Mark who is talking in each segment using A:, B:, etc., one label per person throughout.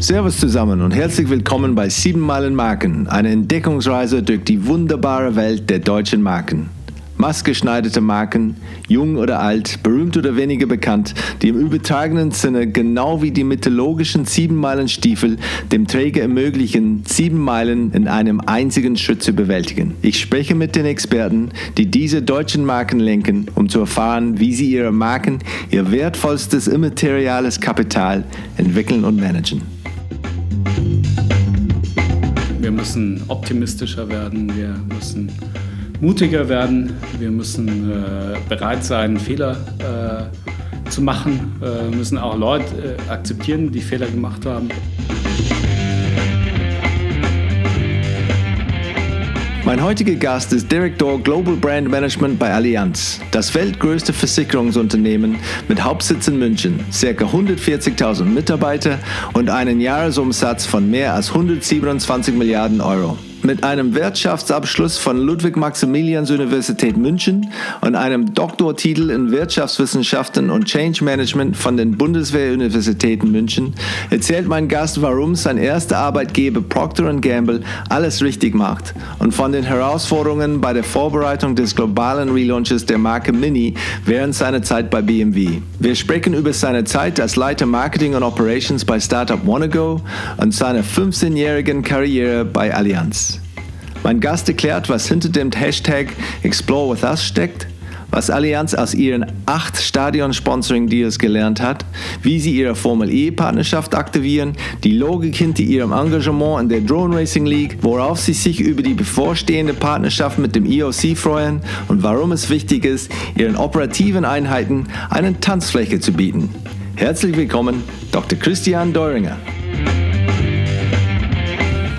A: Servus zusammen und herzlich willkommen bei 7 Meilen Marken, eine Entdeckungsreise durch die wunderbare Welt der deutschen Marken maßgeschneiderte Marken, jung oder alt, berühmt oder weniger bekannt, die im übertragenen Sinne genau wie die mythologischen Sieben-Meilen-Stiefel dem Träger ermöglichen, sieben Meilen in einem einzigen Schritt zu bewältigen. Ich spreche mit den Experten, die diese deutschen Marken lenken, um zu erfahren, wie sie ihre Marken, ihr wertvollstes immateriales Kapital entwickeln und managen.
B: Wir müssen optimistischer werden, wir müssen mutiger werden. Wir müssen äh, bereit sein, Fehler äh, zu machen. Äh, müssen auch Leute äh, akzeptieren, die Fehler gemacht haben.
A: Mein heutiger Gast ist Direktor Global Brand Management bei Allianz, das weltgrößte Versicherungsunternehmen mit Hauptsitz in München, ca. 140.000 Mitarbeiter und einen Jahresumsatz von mehr als 127 Milliarden Euro mit einem Wirtschaftsabschluss von Ludwig-Maximilians-Universität München und einem Doktortitel in Wirtschaftswissenschaften und Change Management von den Bundeswehr-Universitäten München erzählt mein Gast, warum sein erster Arbeitgeber Procter Gamble alles richtig macht und von den Herausforderungen bei der Vorbereitung des globalen Relaunches der Marke Mini während seiner Zeit bei BMW. Wir sprechen über seine Zeit als Leiter Marketing und Operations bei Startup Wannago und seine 15-jährigen Karriere bei Allianz. Mein Gast erklärt, was hinter dem Hashtag Explore with Us steckt, was Allianz aus ihren acht Stadion-Sponsoring-Deals gelernt hat, wie sie ihre Formel E-Partnerschaft aktivieren, die Logik hinter ihrem Engagement in der Drone Racing League, worauf sie sich über die bevorstehende Partnerschaft mit dem EOC freuen und warum es wichtig ist, ihren operativen Einheiten eine Tanzfläche zu bieten. Herzlich willkommen, Dr. Christian Deuringer.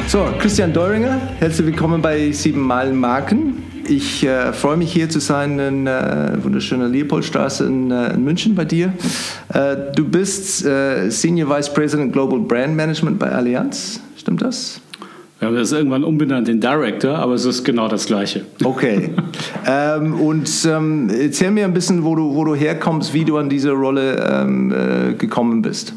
A: So, Christian Deuringer, herzlich willkommen bei Sieben Meilen Marken. Ich äh, freue mich hier zu sein in äh, wunderschöner Leopoldstraße in, äh, in, München bei dir. Äh, du bist äh, Senior Vice President Global Brand Management bei Allianz, stimmt das?
B: Haben das irgendwann umbenannt in Director, aber es ist genau das Gleiche.
A: Okay. ähm, und ähm, erzähl mir ein bisschen, wo du, wo du herkommst, wie du an diese Rolle ähm, äh, gekommen bist.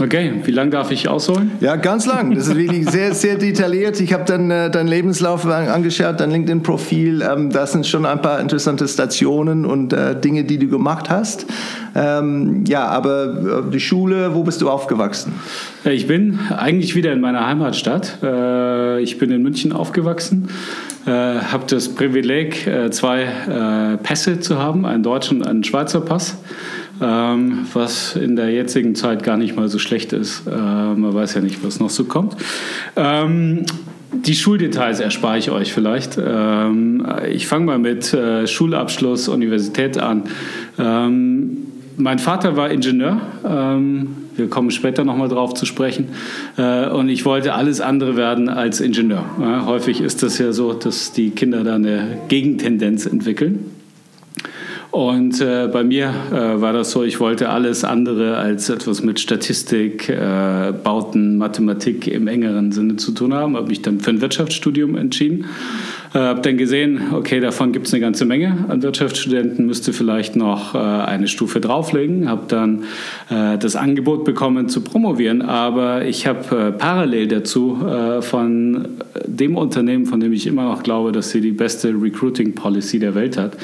B: Okay, wie lange darf ich ausholen?
A: Ja, ganz lang. Das ist wirklich sehr, sehr detailliert. Ich habe dann äh, deinen Lebenslauf angeschaut, dein LinkedIn-Profil. Ähm, das sind schon ein paar interessante Stationen und äh, Dinge, die du gemacht hast. Ähm, ja, aber äh, die Schule, wo bist du aufgewachsen?
B: Ja, ich bin eigentlich wieder in meiner Heimatstadt. Äh, ich bin in München aufgewachsen. Habe das Privileg, zwei Pässe zu haben, einen deutschen und einen Schweizer Pass ähm, was in der jetzigen Zeit gar nicht mal so schlecht ist. Äh, man weiß ja nicht, was noch so kommt. Ähm, die Schuldetails erspare ich euch vielleicht. Ähm, ich fange mal mit äh, Schulabschluss, Universität an. Ähm, mein Vater war Ingenieur. Ähm, wir kommen später nochmal drauf zu sprechen. Äh, und ich wollte alles andere werden als Ingenieur. Häufig ist das ja so, dass die Kinder da eine Gegentendenz entwickeln. Und äh, bei mir äh, war das so, ich wollte alles andere als etwas mit Statistik, äh, Bauten, Mathematik im engeren Sinne zu tun haben, habe mich dann für ein Wirtschaftsstudium entschieden äh, habe dann gesehen, okay, davon gibt es eine ganze Menge an Wirtschaftsstudenten, müsste vielleicht noch äh, eine Stufe drauflegen. Habe dann äh, das Angebot bekommen zu promovieren, aber ich habe äh, parallel dazu äh, von dem Unternehmen, von dem ich immer noch glaube, dass sie die beste Recruiting Policy der Welt hat,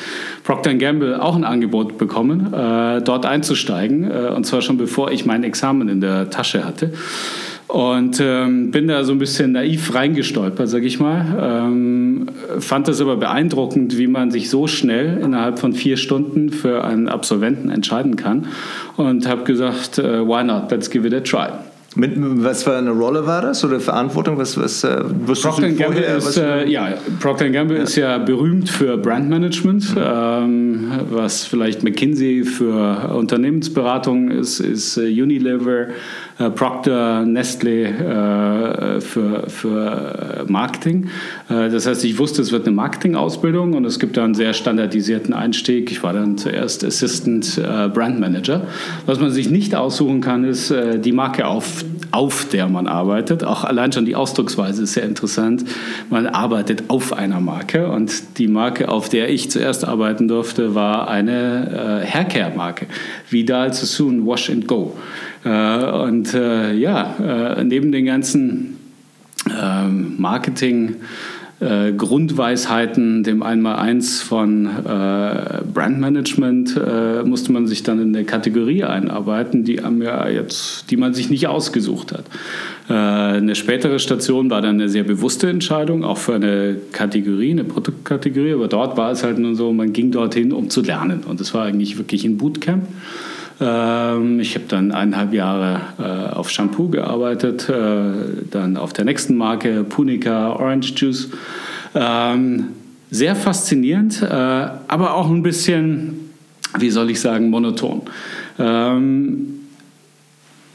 B: Procter Gamble, auch ein Angebot bekommen, äh, dort einzusteigen. und zwar schon bevor ich mein Examen in der Tasche hatte. Und ähm, bin da so ein bisschen naiv reingestolpert, sag ich mal. Ähm, fand das aber beeindruckend, wie man sich so schnell innerhalb von vier Stunden für einen Absolventen entscheiden kann. Und habe gesagt, uh, why not? Let's give it a try.
A: Mit, was für eine Rolle war das oder Verantwortung? Was, was,
B: äh, Procter Gamble, ist, äh, ja, Procter Gamble ja. ist ja berühmt für Brandmanagement. Mhm. Ähm, was vielleicht McKinsey für Unternehmensberatung ist, ist äh, Unilever äh, Procter, Nestle äh, für, für Marketing. Äh, das heißt, ich wusste, es wird eine Marketingausbildung und es gibt da einen sehr standardisierten Einstieg. Ich war dann zuerst Assistant Brand Manager. Was man sich nicht aussuchen kann, ist, die Marke auf, auf der man arbeitet. Auch allein schon die Ausdrucksweise ist sehr interessant. Man arbeitet auf einer Marke und die Marke, auf der ich zuerst arbeiten durfte, war eine äh, Haircare-Marke. Vidal Sassoon Wash and Go. Äh, und äh, ja, äh, neben den ganzen ähm, Marketing- Grundweisheiten, dem Einmaleins von Brandmanagement, musste man sich dann in eine Kategorie einarbeiten, die, ja jetzt, die man sich nicht ausgesucht hat. Eine spätere Station war dann eine sehr bewusste Entscheidung, auch für eine Kategorie, eine Produktkategorie, aber dort war es halt nur so, man ging dorthin, um zu lernen. Und es war eigentlich wirklich ein Bootcamp. Ähm, ich habe dann eineinhalb Jahre äh, auf Shampoo gearbeitet, äh, dann auf der nächsten Marke Punica Orange Juice. Ähm, sehr faszinierend, äh, aber auch ein bisschen, wie soll ich sagen, monoton. Ähm,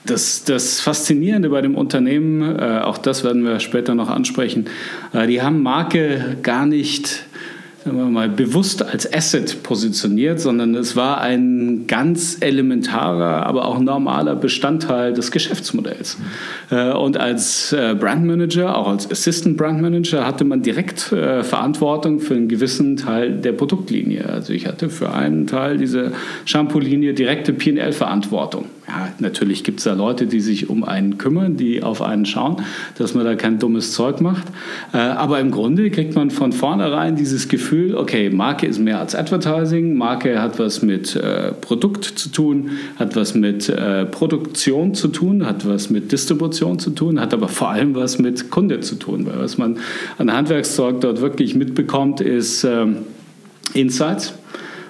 B: das, das, Faszinierende bei dem Unternehmen, äh, auch das werden wir später noch ansprechen, äh, die haben Marke gar nicht sagen wir mal, bewusst als Asset positioniert, sondern es war ein ganz elementarer, aber auch normaler Bestandteil des Geschäftsmodells. Mhm. Und als äh, Brandmanager, auch als Assistant Brandmanager, hatte man direkt äh, Verantwortung für einen gewissen Teil der Produktlinie. Also ich hatte für einen Teil dieser Shampoo-Linie direkte PL-Verantwortung. Ja, natürlich gibt es da Leute, die sich um einen kümmern, die auf einen schauen, dass man da kein dummes Zeug macht. Aber im Grunde kriegt man von vornherein dieses Gefühl, okay, Marke ist mehr als Advertising, Marke hat was mit äh, Produkt zu tun, hat was mit äh, Produktion zu tun, hat was mit Distribution zu tun, hat aber vor allem was mit Kunde zu tun, weil was man an Handwerkszeug dort wirklich mitbekommt, ist äh, Insights,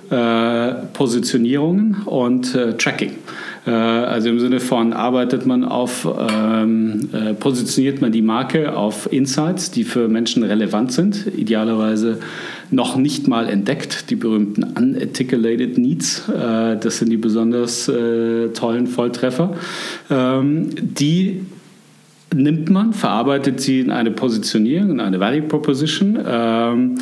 B: äh, Positionierungen und äh, Tracking. Äh, also im Sinne von arbeitet man auf, ähm, äh, positioniert man die Marke auf Insights, die für Menschen relevant sind, idealerweise noch nicht mal entdeckt, die berühmten Unarticulated Needs, äh, das sind die besonders äh, tollen Volltreffer, ähm, die nimmt man, verarbeitet sie in eine Positionierung, in eine Value Proposition ähm,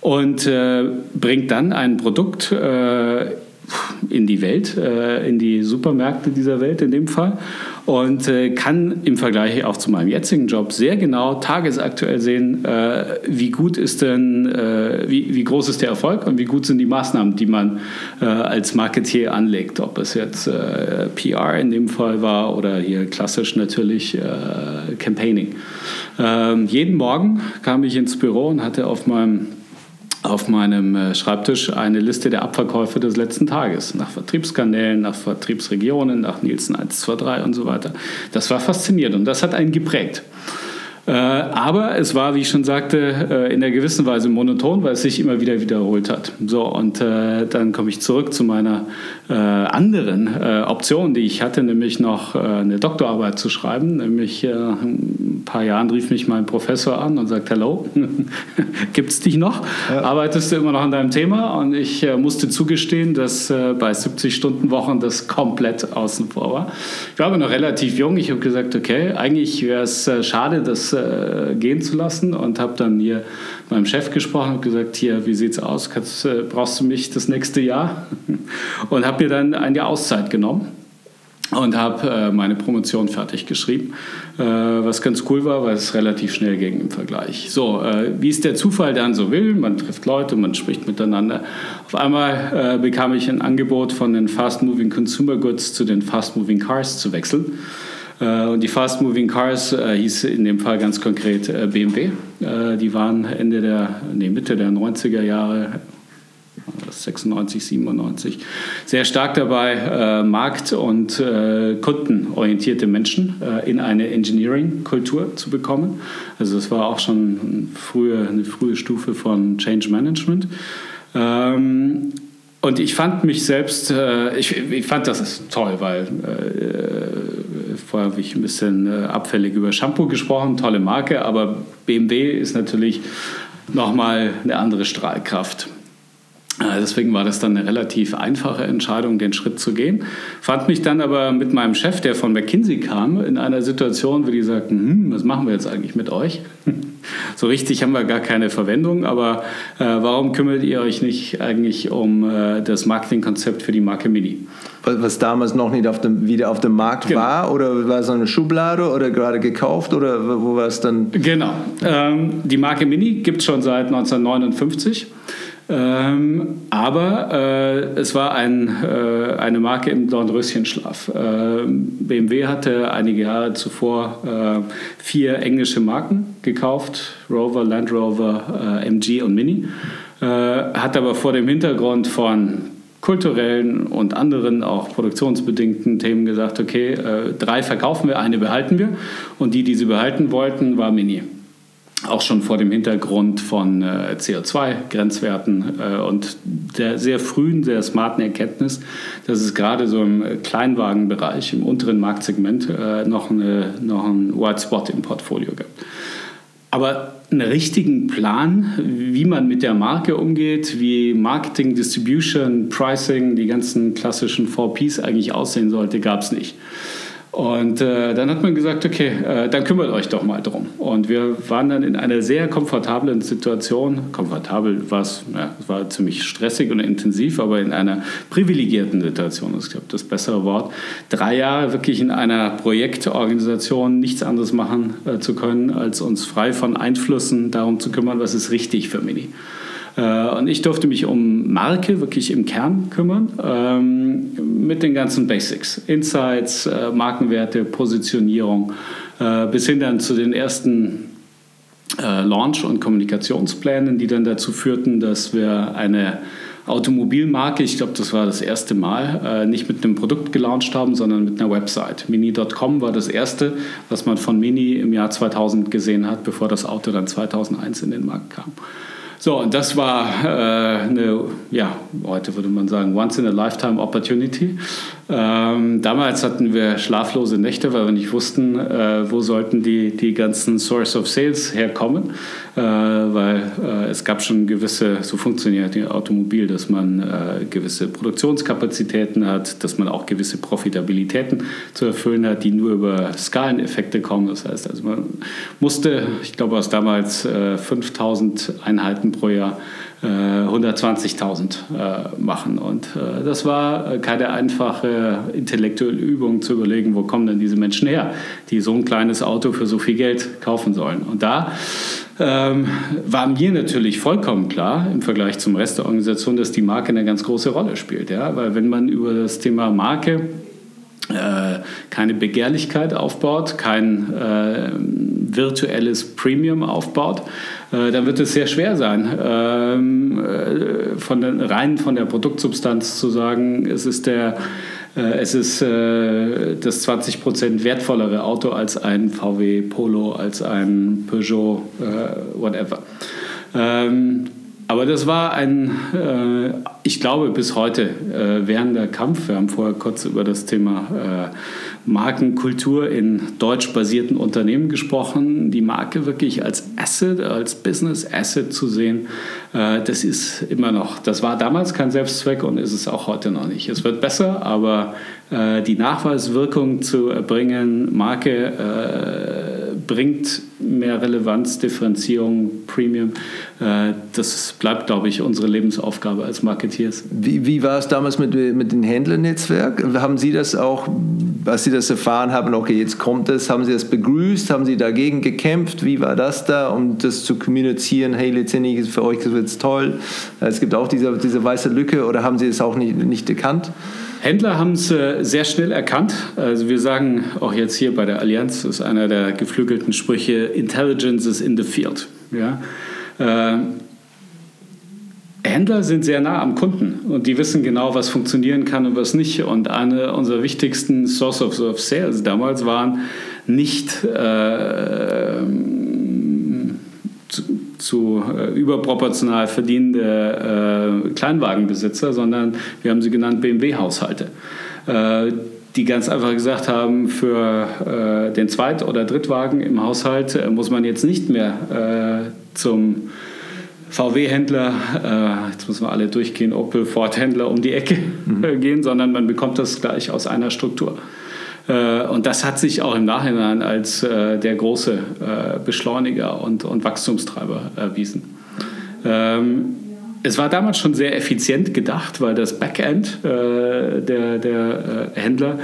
B: und äh, bringt dann ein Produkt äh, in die Welt, äh, in die Supermärkte dieser Welt in dem Fall und äh, kann im Vergleich auch zu meinem jetzigen Job sehr genau tagesaktuell sehen, äh, wie gut ist denn, wie, wie groß ist der Erfolg und wie gut sind die Maßnahmen, die man als Marketier anlegt, ob es jetzt PR in dem Fall war oder hier klassisch natürlich Campaigning. Ähm, jeden Morgen kam ich ins Büro und hatte auf meinem auf meinem äh, Schreibtisch eine Liste der Abverkäufe des letzten Tages, nach Vertriebskanälen, nach Vertriebsregionen, nach Nielsen 1, 2, 3 und so weiter. Das war faszinierend und das hat einen geprägt. Äh, aber es war, wie ich schon sagte, äh, in einer gewissen Weise monoton, weil es sich immer wieder wiederholt hat. So, und äh, dann komme ich zurück zu meiner äh, anderen äh, Option, die ich hatte, nämlich noch eine Doktorarbeit zu schreiben. Nämlich ein paar Jahren rief mich mein Professor an und sagt, Hallo, gibt es dich noch? Ja. Arbeitest du immer noch an deinem Thema? Und ich musste zugestehen, dass bei 70 Stunden Wochen das komplett außen vor war. Ich war aber noch relativ jung. Ich habe gesagt, okay, eigentlich wäre es schade, dass äh, gehen zu lassen und habe dann hier meinem Chef gesprochen und gesagt, hier, wie sieht's aus? Kannst, äh, brauchst du mich das nächste Jahr? Und habe mir dann ein Jahr Auszeit genommen und habe äh, meine Promotion fertig geschrieben, äh, was ganz cool war, weil es relativ schnell ging im Vergleich. So, äh, wie es der Zufall dann so will, man trifft Leute, man spricht miteinander. Auf einmal äh, bekam ich ein Angebot von den Fast Moving Consumer Goods zu den Fast Moving Cars zu wechseln. Äh, und die Fast Moving Cars äh, hieß in dem Fall ganz konkret äh, BMW. die waren Ende der, nee, Mitte der 90er Jahre 96, 97, sehr stark dabei, markt- und kundenorientierte Menschen in eine Engineering-Kultur zu bekommen. Also das war auch schon frühe, eine frühe Stufe von Change Management. Ähm, und ich fand mich selbst, ich, ich fand das toll, weil Vorher habe ich ein bisschen äh, abfällig über Shampoo gesprochen, tolle Marke, aber BMW ist natürlich nochmal eine andere Strahlkraft. Äh, deswegen war das dann eine relativ einfache Entscheidung, den Schritt zu gehen. Fand mich dann aber mit meinem Chef, der von McKinsey kam, in einer Situation, wo die sagten, hm, was machen wir jetzt eigentlich mit euch? so richtig haben wir gar keine Verwendung, aber äh, warum kümmert ihr euch nicht eigentlich um äh, das Marketingkonzept für die Marke Mini?
A: Was damals noch nicht auf dem, wieder auf dem Markt genau. war oder war es eine Schublade oder gerade gekauft oder wo war es dann?
B: Genau. Ähm, die Marke Mini gibt es schon seit 1959. Ähm, aber äh, es war ein, äh, eine Marke im Dornröschenschlaf. Äh, BMW hatte einige Jahre zuvor äh, vier englische Marken gekauft: Rover, Land Rover, äh, MG und Mini. Äh, hat aber vor dem Hintergrund von kulturellen und anderen, auch produktionsbedingten Themen gesagt: Okay, drei verkaufen wir, eine behalten wir. Und die, die sie behalten wollten, war Mini auch schon vor dem Hintergrund von äh, CO2-Grenzwerten äh, und der sehr frühen, sehr smarten Erkenntnis, dass es gerade so im Kleinwagenbereich, im unteren Marktsegment, äh, noch, eine, noch einen White Spot im Portfolio gibt. Aber einen richtigen Plan, wie man mit der Marke umgeht, wie Marketing, Distribution, Pricing, die ganzen klassischen VPs eigentlich aussehen sollte, gab es nicht. Und äh, dann hat man gesagt, okay, äh, dann kümmert euch doch mal drum. Und wir waren dann in einer sehr komfortablen Situation. Komfortabel war es, ja, war ziemlich stressig und intensiv, aber in einer privilegierten Situation ist, glaube ich, das bessere Wort. Drei Jahre wirklich in einer Projektorganisation nichts anderes machen äh, zu können, als uns frei von Einflüssen darum zu kümmern, was ist richtig für Mini. Äh, und ich durfte mich um Marke wirklich im Kern kümmern, ähm, mit den ganzen Basics, Insights, äh, Markenwerte, Positionierung, äh, bis hin dann zu den ersten Launch- und Kommunikationsplänen, die dann dazu führten, dass wir eine Automobilmarke, ich glaube, das war das erste Mal, nicht mit einem Produkt gelauncht haben, sondern mit einer Website. Mini.com war das erste, was man von Mini im Jahr 2000 gesehen hat, bevor das Auto dann 2001 in den Markt kam. So, und das war äh, eine, ja, heute würde man sagen, once-in-a-lifetime Opportunity. Ähm, damals hatten wir schlaflose Nächte, weil wir nicht wussten, äh, wo sollten die, die ganzen Source of Sales herkommen, äh, weil äh, es gab schon gewisse, so funktioniert die Automobil, dass man äh, gewisse Produktionskapazitäten hat, dass man auch gewisse Profitabilitäten zu erfüllen hat, die nur über Skaleneffekte kommen. Das heißt, also man musste, ich glaube, aus damals 5000 äh, Einheiten pro Jahr 120.000 äh, machen. Und äh, das war keine einfache intellektuelle Übung zu überlegen, wo kommen denn diese Menschen her, die so ein kleines Auto für so viel Geld kaufen sollen. Und da ähm, war mir natürlich vollkommen klar im Vergleich zum Rest der Organisation, dass die Marke eine ganz große Rolle spielt. Ja? Weil wenn man über das Thema Marke äh, keine Begehrlichkeit aufbaut, kein äh, virtuelles Premium aufbaut, äh, dann wird es sehr schwer sein, ähm, äh, von der, rein von der Produktsubstanz zu sagen, es ist der äh, es ist das 20% wertvollere Auto als ein VW Polo, als ein Peugeot, whatever. Ähm, aber das war ein, äh, ich glaube, bis heute äh, währender Kampf. Wir haben vorher kurz über das Thema äh, Markenkultur in deutsch basierten Unternehmen gesprochen. Die Marke wirklich als Asset, als Business Asset zu sehen, äh, das ist immer noch, das war damals kein Selbstzweck und ist es auch heute noch nicht. Es wird besser, aber äh, die Nachweiswirkung zu erbringen, Marke äh, bringt mehr Relevanz, Differenzierung, Premium. Äh, das bleibt, glaube ich, unsere Lebensaufgabe als Marketeers.
A: Wie, wie war es damals mit, mit dem Händlernetzwerk? Haben Sie das auch, als Sie das erfahren haben, okay, jetzt kommt es, haben Sie das begrüßt, haben Sie dagegen gekämpft? Wie war das da, um das zu kommunizieren? Hey, letztendlich für euch wird es toll. Es gibt auch diese, diese weiße Lücke oder haben Sie es auch nicht, nicht erkannt?
B: Händler haben es äh, sehr schnell erkannt. Also wir sagen auch jetzt hier bei der Allianz, das ist einer der geflügelten Sprüche, Intelligence is in the field. Ja? Äh, Händler sind sehr nah am Kunden und die wissen genau, was funktionieren kann und was nicht. Und eine unserer wichtigsten Source of, of Sales damals waren nicht äh, zu, äh, überproportional verdienende äh, Kleinwagenbesitzer, sondern wir haben sie genannt BMW-Haushalte. Äh, die ganz einfach gesagt haben, für äh, den Zweit- oder Drittwagen im Haushalt äh, muss man jetzt nicht mehr äh, zum VW-Händler, äh, jetzt müssen wir alle durchgehen, Opel, Ford-Händler um die Ecke mhm. gehen, sondern man bekommt das gleich aus einer Struktur. Äh, und das hat sich auch im Nachhinein als äh, der große äh, Beschleuniger und, Wachstumstreiber erwiesen. Ähm, es war damals schon sehr effizient gedacht, weil das Backend der, der Händler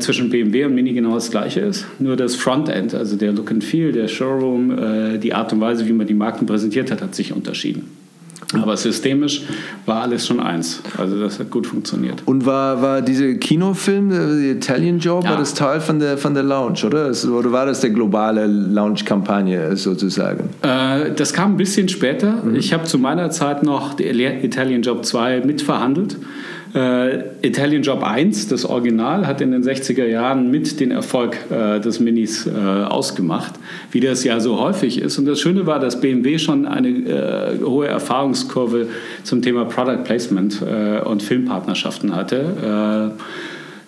B: zwischen BMW und Mini genau das gleiche ist. Nur das Frontend, also der Look and Feel, der Showroom, die Art und Weise, wie man die Marken präsentiert hat, hat sich unterschieden. Aber systemisch war alles schon eins. Also das hat gut funktioniert.
A: Und war, war dieser Kinofilm, der Italian Job, ja. war das Teil von der, von der Lounge, oder? Oder war das der globale Lounge-Kampagne sozusagen?
B: Äh, das kam ein bisschen später. Mhm. Ich habe zu meiner Zeit noch Italian Job 2 mitverhandelt. Äh, Italian Job 1, das Original, hat in den 60er Jahren mit den Erfolg äh, des Minis äh, ausgemacht, wie das ja so häufig ist. Und das Schöne war, dass BMW schon eine äh, hohe Erfahrungskurve zum Thema Product Placement äh, und Filmpartnerschaften hatte.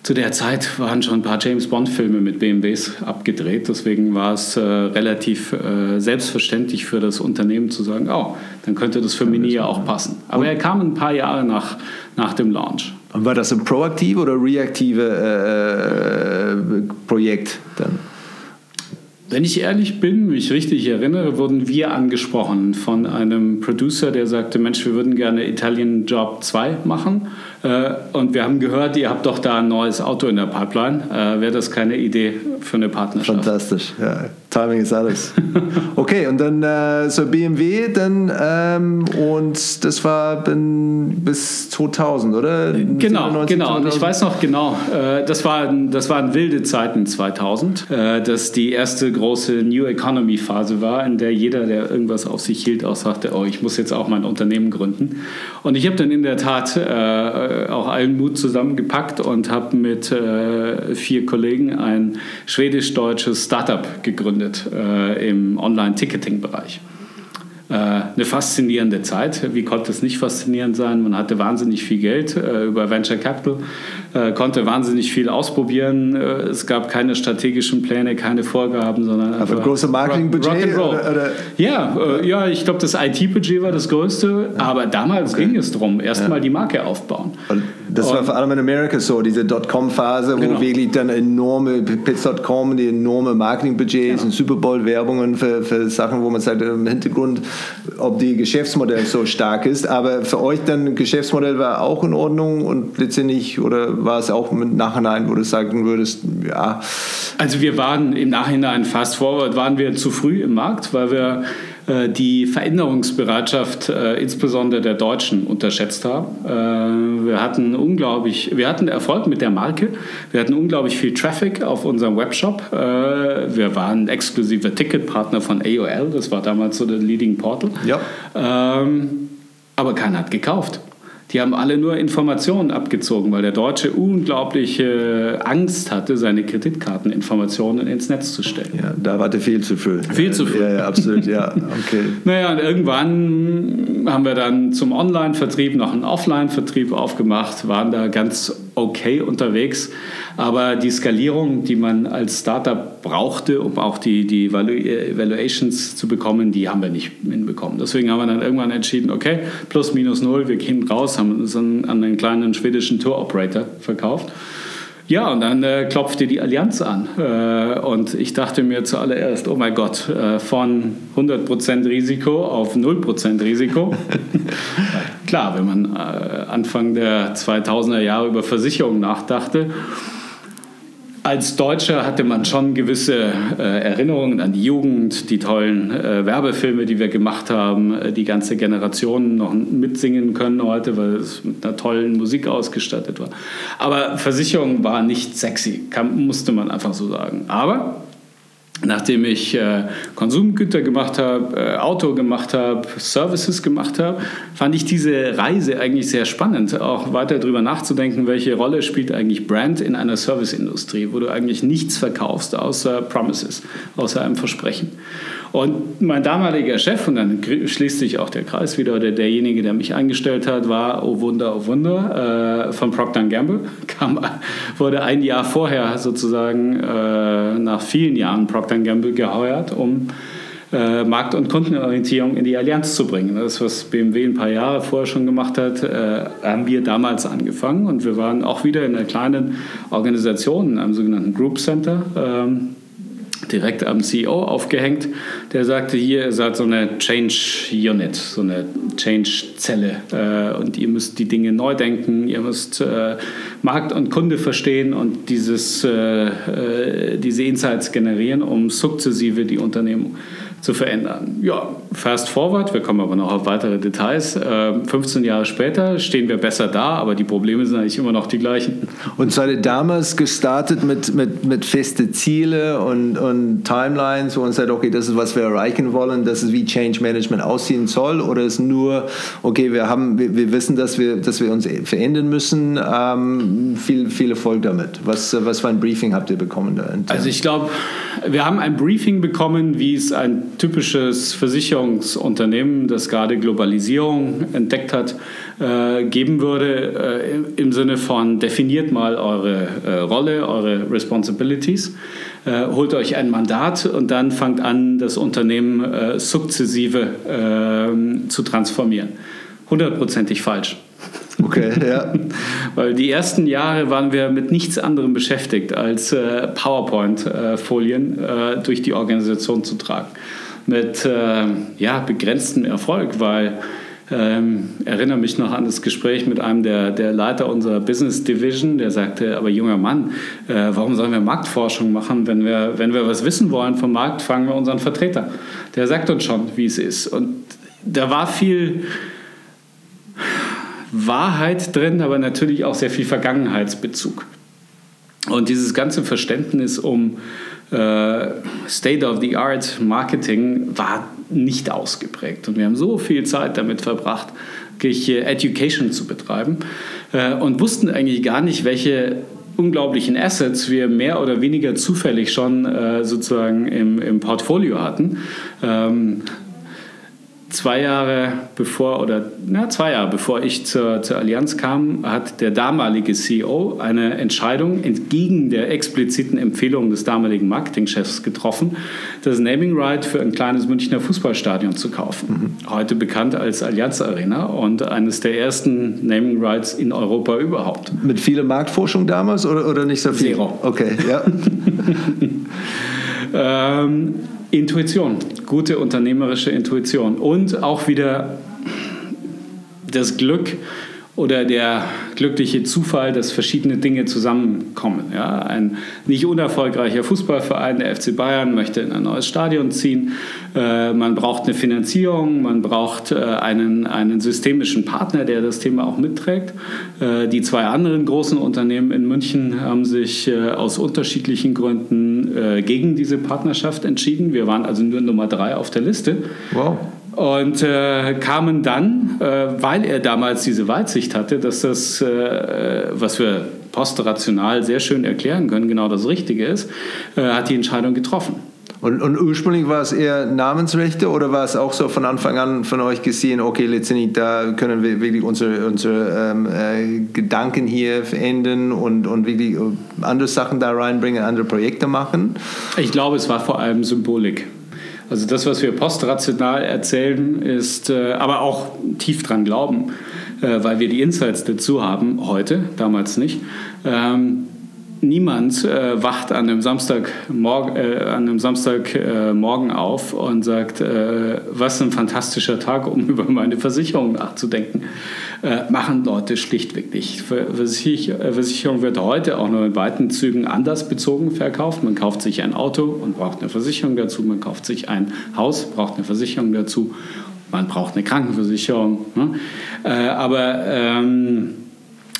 B: Zu der Zeit waren schon ein paar James Bond-Filme mit BMWs abgedreht. Deswegen war es äh, relativ äh, selbstverständlich für das Unternehmen zu sagen, oh, dann könnte das für Mini ja auch passen. Aber er kam ein paar Jahre nach, nach dem Launch.
A: Und war das ein proaktive oder reaktive äh, äh, Projekt dann?
B: Wenn ich ehrlich bin, mich richtig erinnere, wurden wir angesprochen von einem Producer, der sagte, Mensch, wir würden gerne Italian Job 2 machen. Äh, und wir haben gehört, ihr habt doch da ein neues Auto in der Pipeline. Äh, wäre das keine Idee für eine Partnerschaft?
A: Fantastisch, ja. Timing ist alles. Okay, und dann äh, so BMW, dann ähm, und das war bis 2000, oder?
B: Genau, 97, genau. 2000? Und ich weiß noch genau, äh, das, war, das waren wilde Zeiten 2000, äh, dass die erste große New Economy Phase war, in der jeder, der irgendwas auf sich hielt, auch sagte, oh, ich muss jetzt auch mein Unternehmen gründen. Und ich habe dann in der Tat äh, auch allen Mut zusammengepackt und habe mit äh, vier Kollegen ein schwedisch-deutsches Startup gegründet äh, im Online-Ticketing-Bereich. Äh, eine faszinierende Zeit. Wie konnte es nicht faszinierend sein? Man hatte wahnsinnig viel Geld äh, über Venture Capital, äh, konnte wahnsinnig viel ausprobieren. es gab keine strategischen Pläne, keine Vorgaben, sondern
A: einfach große Marketingbudget? Rock
B: oder? Ja, ja, ich glaube, das IT-Budget war das größte, ja. aber damals okay. ging es darum, erstmal ja. die Marke aufbauen.
A: Und das Und, war vor allem in Amerika so, diese Dotcom-Phase, genau. wo wirklich dann enorme, Pits.com, die enorme Marketingbudgets genau. und Super Bowl-Werbungen für, für Sachen, wo man sagt, im Hintergrund ob die Geschäftsmodell so stark ist. Aber für euch dann Geschäftsmodell war auch in Ordnung und letztendlich oder war es auch im Nachhinein, wo du sagen würdest, ja.
B: Also wir waren im Nachhinein fast forward, waren wir zu früh im Markt, weil wir die Veränderungsbereitschaft äh, insbesondere der Deutschen unterschätzt haben. Äh, wir hatten unglaublich, wir hatten Erfolg mit der Marke, wir hatten unglaublich viel Traffic auf unserem Webshop. Äh, wir waren exklusiver Ticketpartner von AOL, das war damals so der Leading Portal. Ja. Ähm, aber keiner hat gekauft. Die haben alle nur Informationen abgezogen, weil der Deutsche unglaubliche Angst hatte, seine Kreditkarteninformationen ins Netz zu stellen.
A: Ja, da war der viel zu früh.
B: Viel zu früh.
A: Ja, ja absolut, ja. Okay.
B: naja, und irgendwann haben wir dann zum Online-Vertrieb noch einen Offline-Vertrieb aufgemacht, waren da ganz okay unterwegs. Aber die Skalierung, die man als Startup brauchte, um auch die, die Valuations zu bekommen, die haben wir nicht hinbekommen. Deswegen haben wir dann irgendwann entschieden, okay, plus minus null, wir gehen raus, haben uns an einen kleinen schwedischen Tour-Operator verkauft. Ja, und dann äh, klopfte die Allianz an. Äh, und ich dachte mir zuallererst, oh mein Gott, äh, von 100% Risiko auf 0% Risiko. Klar, wenn man äh, Anfang der 2000er Jahre über Versicherungen nachdachte, als Deutscher hatte man schon gewisse äh, Erinnerungen an die Jugend, die tollen äh, Werbefilme, die wir gemacht haben, äh, die ganze Generation noch mitsingen können heute, weil es mit einer tollen Musik ausgestattet war. Aber Versicherung war nicht sexy, kann, musste man einfach so sagen. Aber nachdem ich äh, Konsumgüter gemacht habe, äh, Auto gemacht habe, Services gemacht habe, fand ich diese Reise eigentlich sehr spannend, auch weiter darüber nachzudenken, welche Rolle spielt eigentlich Brand in einer Serviceindustrie, wo du eigentlich nichts verkaufst außer Promises, außer einem Versprechen. Und mein damaliger Chef, und dann schließt sich auch der Kreis wieder, oder derjenige, der mich eingestellt hat, war, oh Wunder, oh Wunder, äh, von Procter Gamble. Kam, wurde ein Jahr vorher sozusagen äh, nach vielen Jahren Procter Gamble geheuert, um äh, Markt- und Kundenorientierung in die Allianz zu bringen. Das, was BMW ein paar Jahre vorher schon gemacht hat, äh, haben wir damals angefangen und wir waren auch wieder in einer kleinen Organisation, in einem sogenannten Group Center. Ähm, direkt am CEO aufgehängt, der sagte, hier, ihr seid so eine Change Unit, so eine Change-Zelle äh, und ihr müsst die Dinge neu denken, ihr müsst äh, Markt und Kunde verstehen und dieses, äh, äh diese Insights generieren, um sukzessive die Unternehmen zu verändern. Ja, fast forward, wir kommen aber noch auf weitere Details. 15 ähm, Jahre später stehen wir besser da, aber die Probleme sind eigentlich immer noch die gleichen.
A: Und seid ihr damals gestartet mit, mit, mit feste Ziele und, und Timelines, wo man sagt, okay, das ist, was wir erreichen wollen, das ist, wie Change Management aussehen soll? Oder ist nur, okay, wir, haben, wir, wir wissen, dass wir, dass wir uns verändern müssen, ähm, viel, viel Erfolg damit? Was, was für ein Briefing habt ihr bekommen da?
B: Also ich glaube, wir haben ein Briefing bekommen, wie es ein typisches Versicherungsunternehmen, das gerade Globalisierung entdeckt hat, äh, geben würde, äh, im Sinne von definiert mal eure äh, Rolle, eure Responsibilities, äh, holt euch ein Mandat und dann fangt an, das Unternehmen äh, sukzessive ähm, zu transformieren. Hundertprozentig falsch.
A: Okay, ja.
B: Weil die ersten Jahre waren wir mit nichts anderem beschäftigt, als äh, PowerPoint-Folien äh, durch die Organisation zu tragen mit äh, ja, begrenztem Erfolg, weil ähm, erinnere mich noch an das Gespräch mit einem der, der Leiter unserer Business Division, der sagte, aber junger Mann, äh, warum sollen wir Marktforschung machen? Wenn wir, wenn wir was wissen wollen vom Markt, fragen wir unseren Vertreter. Der sagt uns schon, wie es ist. Und da war viel Wahrheit drin, aber natürlich auch sehr viel Vergangenheitsbezug. Und dieses ganze Verständnis um äh, State-of-the-Art Marketing war nicht ausgeprägt. Und wir haben so viel Zeit damit verbracht, wirklich Education zu betreiben äh, und wussten eigentlich gar nicht, welche unglaublichen Assets wir mehr oder weniger zufällig schon äh, sozusagen im, im Portfolio hatten. Ähm, zwei Jahre bevor oder na, zwei Jahre bevor ich zur, zur Allianz kam, hat der damalige CEO eine Entscheidung entgegen der expliziten Empfehlung des damaligen Marketingchefs getroffen, das Naming Right für ein kleines Münchner Fußballstadion zu kaufen. Mhm. Heute bekannt als Allianz Arena und eines der ersten Naming Rights in Europa überhaupt.
A: Mit viel Marktforschung damals oder, oder nicht so viel?
B: Zero.
A: Okay, ja.
B: ähm, Intuition, gute unternehmerische Intuition und auch wieder das Glück, oder der glückliche Zufall, dass verschiedene Dinge zusammenkommen. Ja, ein nicht unerfolgreicher Fußballverein, der FC Bayern, möchte in ein neues Stadion ziehen. Äh, man braucht eine Finanzierung, man braucht äh, einen, einen systemischen Partner, der das Thema auch mitträgt. Äh, die zwei anderen großen Unternehmen in München haben sich äh, aus unterschiedlichen Gründen äh, gegen diese Partnerschaft entschieden. Wir waren also nur Nummer drei auf der Liste.
A: Wow
B: und äh, kamen dann, äh, weil er damals diese Weitsicht hatte, dass das, äh, was wir postrational sehr schön erklären können, genau das Richtige ist, äh, hat die Entscheidung getroffen.
A: Und, und, ursprünglich war es eher Namensrechte oder war es auch so von Anfang an von euch gesehen, okay, letztendlich da können wir wirklich unsere, unsere ähm, äh, Gedanken hier verändern und, und wirklich äh, andere Sachen da reinbringen, andere Projekte machen?
B: Ich glaube, es war vor allem Symbolik. Also das, was wir postrational erzählen, ist äh, aber auch tief dran glauben, äh, weil wir die Insights dazu haben, heute, damals nicht. Ähm, niemand äh, wacht an einem Samstagmorgen, äh, an Samstagmorgen auf und sagt, äh, was ein fantastischer Tag, um über meine Versicherung nachzudenken. Äh, machen Leute schlichtweg nicht. Versicherung wird heute auch nur in weiten Zügen anders bezogen verkauft. Man kauft sich ein Auto und braucht eine Versicherung dazu. Man kauft sich ein Haus, braucht eine Versicherung dazu. Man braucht eine Krankenversicherung. Ne? Äh, aber ähm,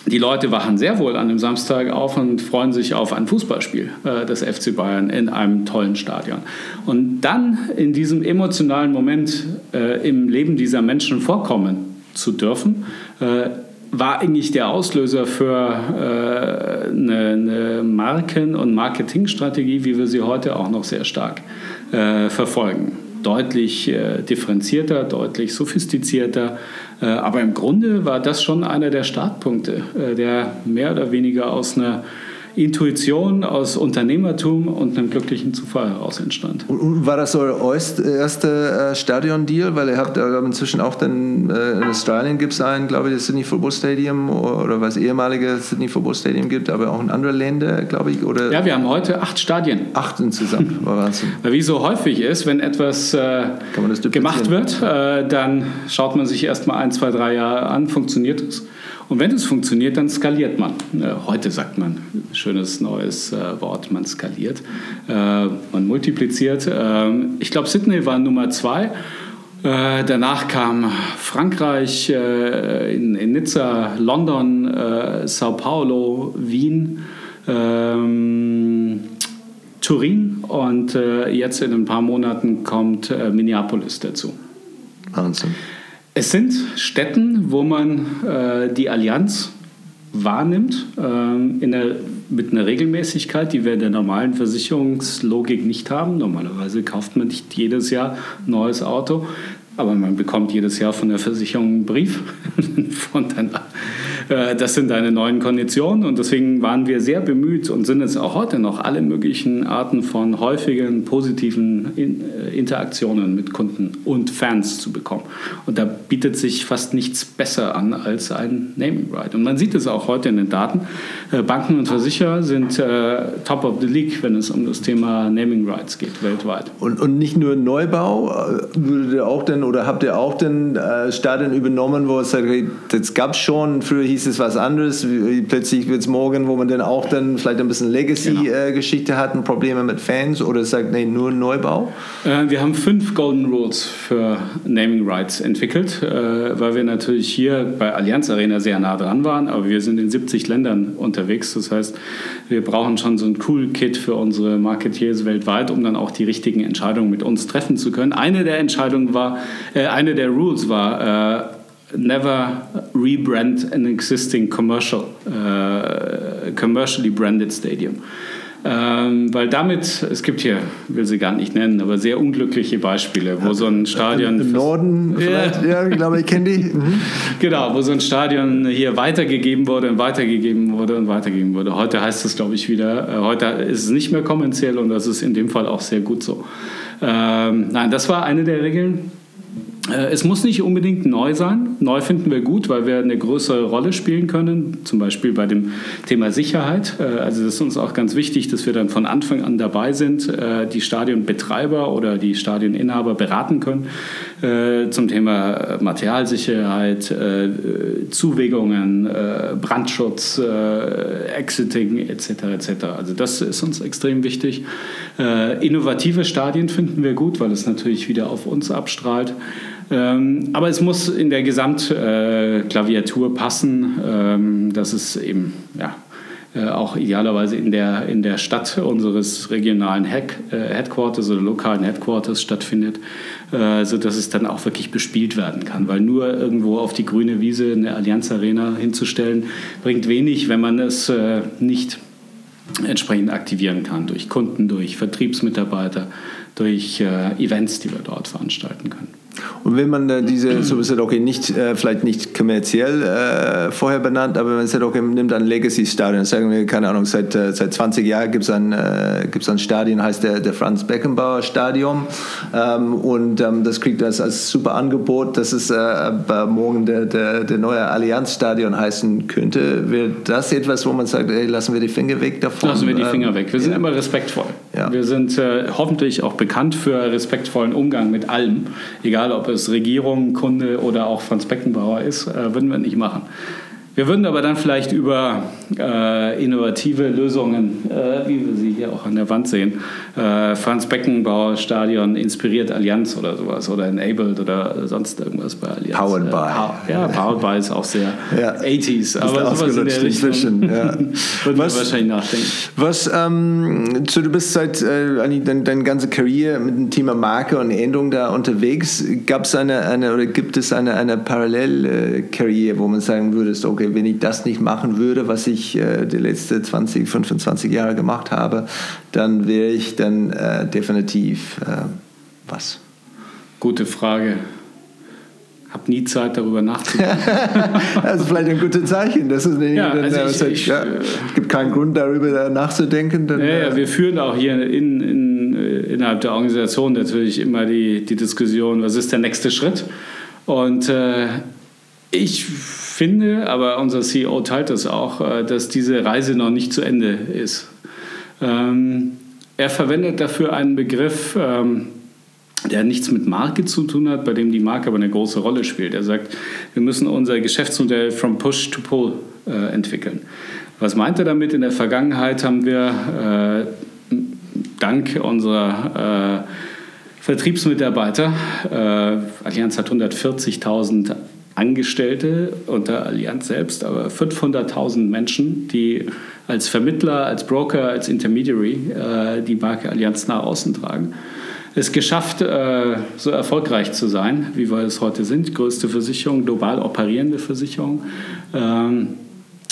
B: die Leute wachen sehr wohl an dem Samstag auf und freuen sich auf ein Fußballspiel äh, des FC Bayern in einem tollen Stadion. Und dann in diesem emotionalen Moment äh, im Leben dieser Menschen vorkommen zu dürfen, äh, war eigentlich der Auslöser für äh, eine, eine, Marken- und Marketingstrategie, wie wir sie heute auch noch sehr stark äh, verfolgen deutlich äh, differenzierter, deutlich sophistizierter. Äh, aber im Grunde war das schon einer der Startpunkte, äh, der mehr oder weniger aus einer Intuition, aus Unternehmertum und einem glücklichen Zufall heraus entstand.
A: Und war das euer erster äh, Stadion-Deal? Weil ihr habt inzwischen auch dann äh, in Australien gibt es einen, glaube ich, das Sydney Football Stadium oder was ehemalige Sydney Football Stadium gibt, aber auch in anderen Ländern, glaube ich. Oder
B: ja, wir haben heute acht Stadien.
A: Acht insgesamt, Wahnsinn.
B: Wie so häufig ist, wenn etwas äh, gemacht wird, dann schaut man sich erst mal ein, zwei, drei Jahre an, funktioniert es. Und wenn es funktioniert, dann skaliert man. Äh, heute sagt man, schönes neues äh, Wort, man skaliert. Äh, man multipliziert. Ähm, ich glaube, Sydney war Nummer zwei. Danach kam Frankreich, in, Nizza, London, Sao Paulo, Wien, ähm, Turin und jetzt in ein paar Monaten kommt Minneapolis dazu.
A: Wahnsinn.
B: Es sind Städten, wo man äh, die Allianz wahrnimmt, äh, in der, mit einer Regelmäßigkeit, die wir in der normalen Versicherungslogik nicht haben. Normalerweise kauft man nicht jedes Jahr ein neues Auto, aber man bekommt jedes Jahr von der Versicherung einen Brief von deiner äh, das sind deine neuen Konditionen und deswegen waren wir sehr bemüht und sind es auch heute noch, alle möglichen Arten von häufigen positiven äh, Interaktionen mit Kunden und Fans zu bekommen. Und da bietet sich fast nichts besser an als ein Naming Right. Und man sieht es auch heute in den Daten. Äh, Banken und Versicherer sind top of the league, wenn es um das Thema Naming Rights geht, weltweit.
A: Und, und nicht nur Neubau, würdet ihr auch denn oder habt ihr auch den Stadien übernommen, wo es sagt, das gab schon, früher hieß es was anderes. Plötzlich wird es morgen, wo man dann auch dann vielleicht ein bisschen Legacy-Geschichte genau. äh, hat und Probleme mit Fans oder sagt, nee, nur Neubau?
B: Äh, wir haben fünf Golden Rules für Naming Rights entwickelt, äh, weil wir natürlich hier bei Allianz Arena sehr nah dran waren, aber wir sind in 70 Ländern unterwegs. Das heißt, wir brauchen schon so ein cool Kit für unsere Marketeers weltweit, um dann auch die richtigen Entscheidungen mit uns treffen zu können. Eine der Entscheidungen war, äh, eine der Rules war, äh, never rebrand an existing commercial, uh, commercially branded stadium. Ähm, weil damit, es gibt hier, will sie gar nicht nennen, aber sehr unglückliche Beispiele, wo so ein Stadion.
A: Im Norden,
B: ja,
A: ja ich glaube, ich kenne die. Mhm.
B: Genau, wo so ein Stadion hier weitergegeben wurde und weitergegeben wurde und weitergegeben wurde. Heute heißt es, glaube ich, wieder, äh, heute ist es nicht mehr kommerziell und das ist in dem Fall auch sehr gut so. Ähm, nein, das war eine der Regeln. Äh, es muss nicht unbedingt neu sein. Neu finden wir gut, weil wir eine größere Rolle spielen können, zum Beispiel bei dem Thema Sicherheit. Äh, also das ist uns auch ganz wichtig, dass wir dann von Anfang an dabei sind, äh, die Stadionbetreiber oder die Stadioninhaber beraten können zum Thema Materialsicherheit, Zuwägungen, Brandschutz, Exiting etc. etc. Also das ist uns extrem wichtig. Innovative Stadien finden wir gut, weil es natürlich wieder auf uns abstrahlt. Ähm, aber es muss in der Gesamtklaviatur äh, passen, ähm, dass es eben ja, äh, auch idealerweise in der, in der Stadt unseres regionalen Head, äh, Headquarters oder lokalen Headquarters stattfindet, äh, sodass es dann auch wirklich bespielt werden kann. Weil nur irgendwo auf die grüne Wiese eine Allianz Arena hinzustellen, bringt wenig, wenn man es äh, nicht entsprechend aktivieren kann durch Kunden, durch Vertriebsmitarbeiter, durch äh, Events, die wir dort veranstalten können.
A: Und wenn man äh, diese, so ist es okay, nicht, äh, vielleicht nicht kommerziell äh, vorher benannt, aber wenn man sagt, okay, man nimmt ein Legacy-Stadion, sagen wir, keine Ahnung, seit, äh, seit 20 Jahren gibt es ein, äh, gibt's ein Stadion, heißt der, der Franz Beckenbauer Stadion ähm, und ähm, das kriegt das als super Angebot, dass es äh, morgen der, der, der neue Allianz-Stadion heißen könnte. Wäre das etwas, wo man sagt, ey, lassen wir die Finger weg davon?
B: Lassen wir die Finger ähm, weg. Wir sind ja. immer respektvoll. Ja. Wir sind äh, hoffentlich auch bekannt für respektvollen Umgang mit allem, egal ob es Regierung, Kunde oder auch Franz Beckenbauer ist, äh, würden wir nicht machen. Wir würden aber dann vielleicht über äh, innovative Lösungen, äh, wie wir sie hier auch an der Wand sehen, äh, Franz Beckenbauer Stadion inspiriert Allianz oder sowas oder enabled oder sonst irgendwas bei Allianz.
A: Powered by.
B: ja, Powered by ist auch sehr ja. 80s, aber sowas in der Richtung
A: inzwischen, ja. würden
B: was, wir wahrscheinlich nachdenken.
A: Was, ähm, so du bist seit äh, deine, deine ganze Karriere mit dem Thema Marke und Änderung da unterwegs. Gab es eine, eine oder gibt es eine, eine Parallelkarriere, wo man sagen würde, okay, wenn ich das nicht machen würde, was ich äh, die letzten 20, 25 Jahre gemacht habe, dann wäre ich dann äh, definitiv äh, was?
B: Gute Frage. habe nie Zeit, darüber nachzudenken.
A: das ist vielleicht ein gutes Zeichen. Das ist ja, also ich, ich, ja, es gibt keinen Grund, darüber nachzudenken.
B: Dann, ja, ja, äh, wir führen auch hier in, in, äh, innerhalb der Organisation natürlich immer die, die Diskussion, was ist der nächste Schritt? Und äh, ich finde, aber unser CEO teilt das auch, äh, dass diese Reise noch nicht zu Ende ist. Ähm, er verwendet dafür einen Begriff, ähm, der nichts mit Marke zu tun hat, bei dem die Marke aber eine große Rolle spielt. Er sagt, wir müssen unser Geschäftsmodell from push to pull äh, entwickeln. Was meint er damit? In der Vergangenheit haben wir äh, dank unserer Vertriebsmitarbeiter, äh, Allianz hat 140.000 Angestellte unter Allianz selbst, aber 500.000 Menschen, die als Vermittler, als Broker, als Intermediary äh, die Marke Allianz nach außen tragen es geschafft, äh, so erfolgreich zu sein, wie wir es heute sind. Größte Versicherung, global operierende Versicherung. Ähm,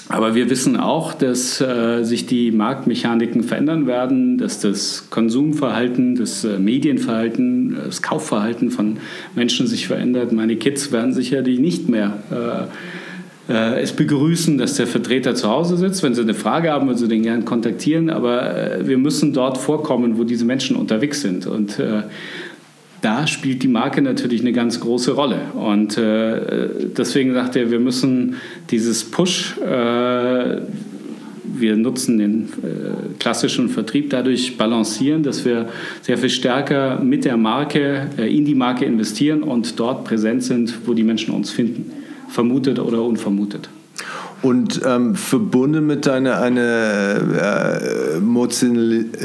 B: aber wir wissen auch, dass äh, sich die Marktmechaniken verändern werden, dass das Konsumverhalten, das äh, Medienverhalten, das Kaufverhalten von Menschen sich verändert. Meine Kids werden sicherlich nicht mehr äh, es begrüßen, dass der Vertreter zu Hause sitzt. Wenn Sie eine Frage haben, würden Sie den gerne kontaktieren. Aber äh, wir müssen dort vorkommen, wo diese Menschen unterwegs sind. Und äh, da spielt die Marke natürlich eine ganz große Rolle. Und äh, deswegen sagt er, wir müssen dieses Push, äh, wir nutzen den äh, klassischen Vertrieb dadurch balancieren, dass wir sehr viel stärker mit der Marke in die Marke investieren und dort präsent sind, wo die Menschen uns finden vermutet oder unvermutet.
A: Und ähm, verbunden mit einer eine, äh,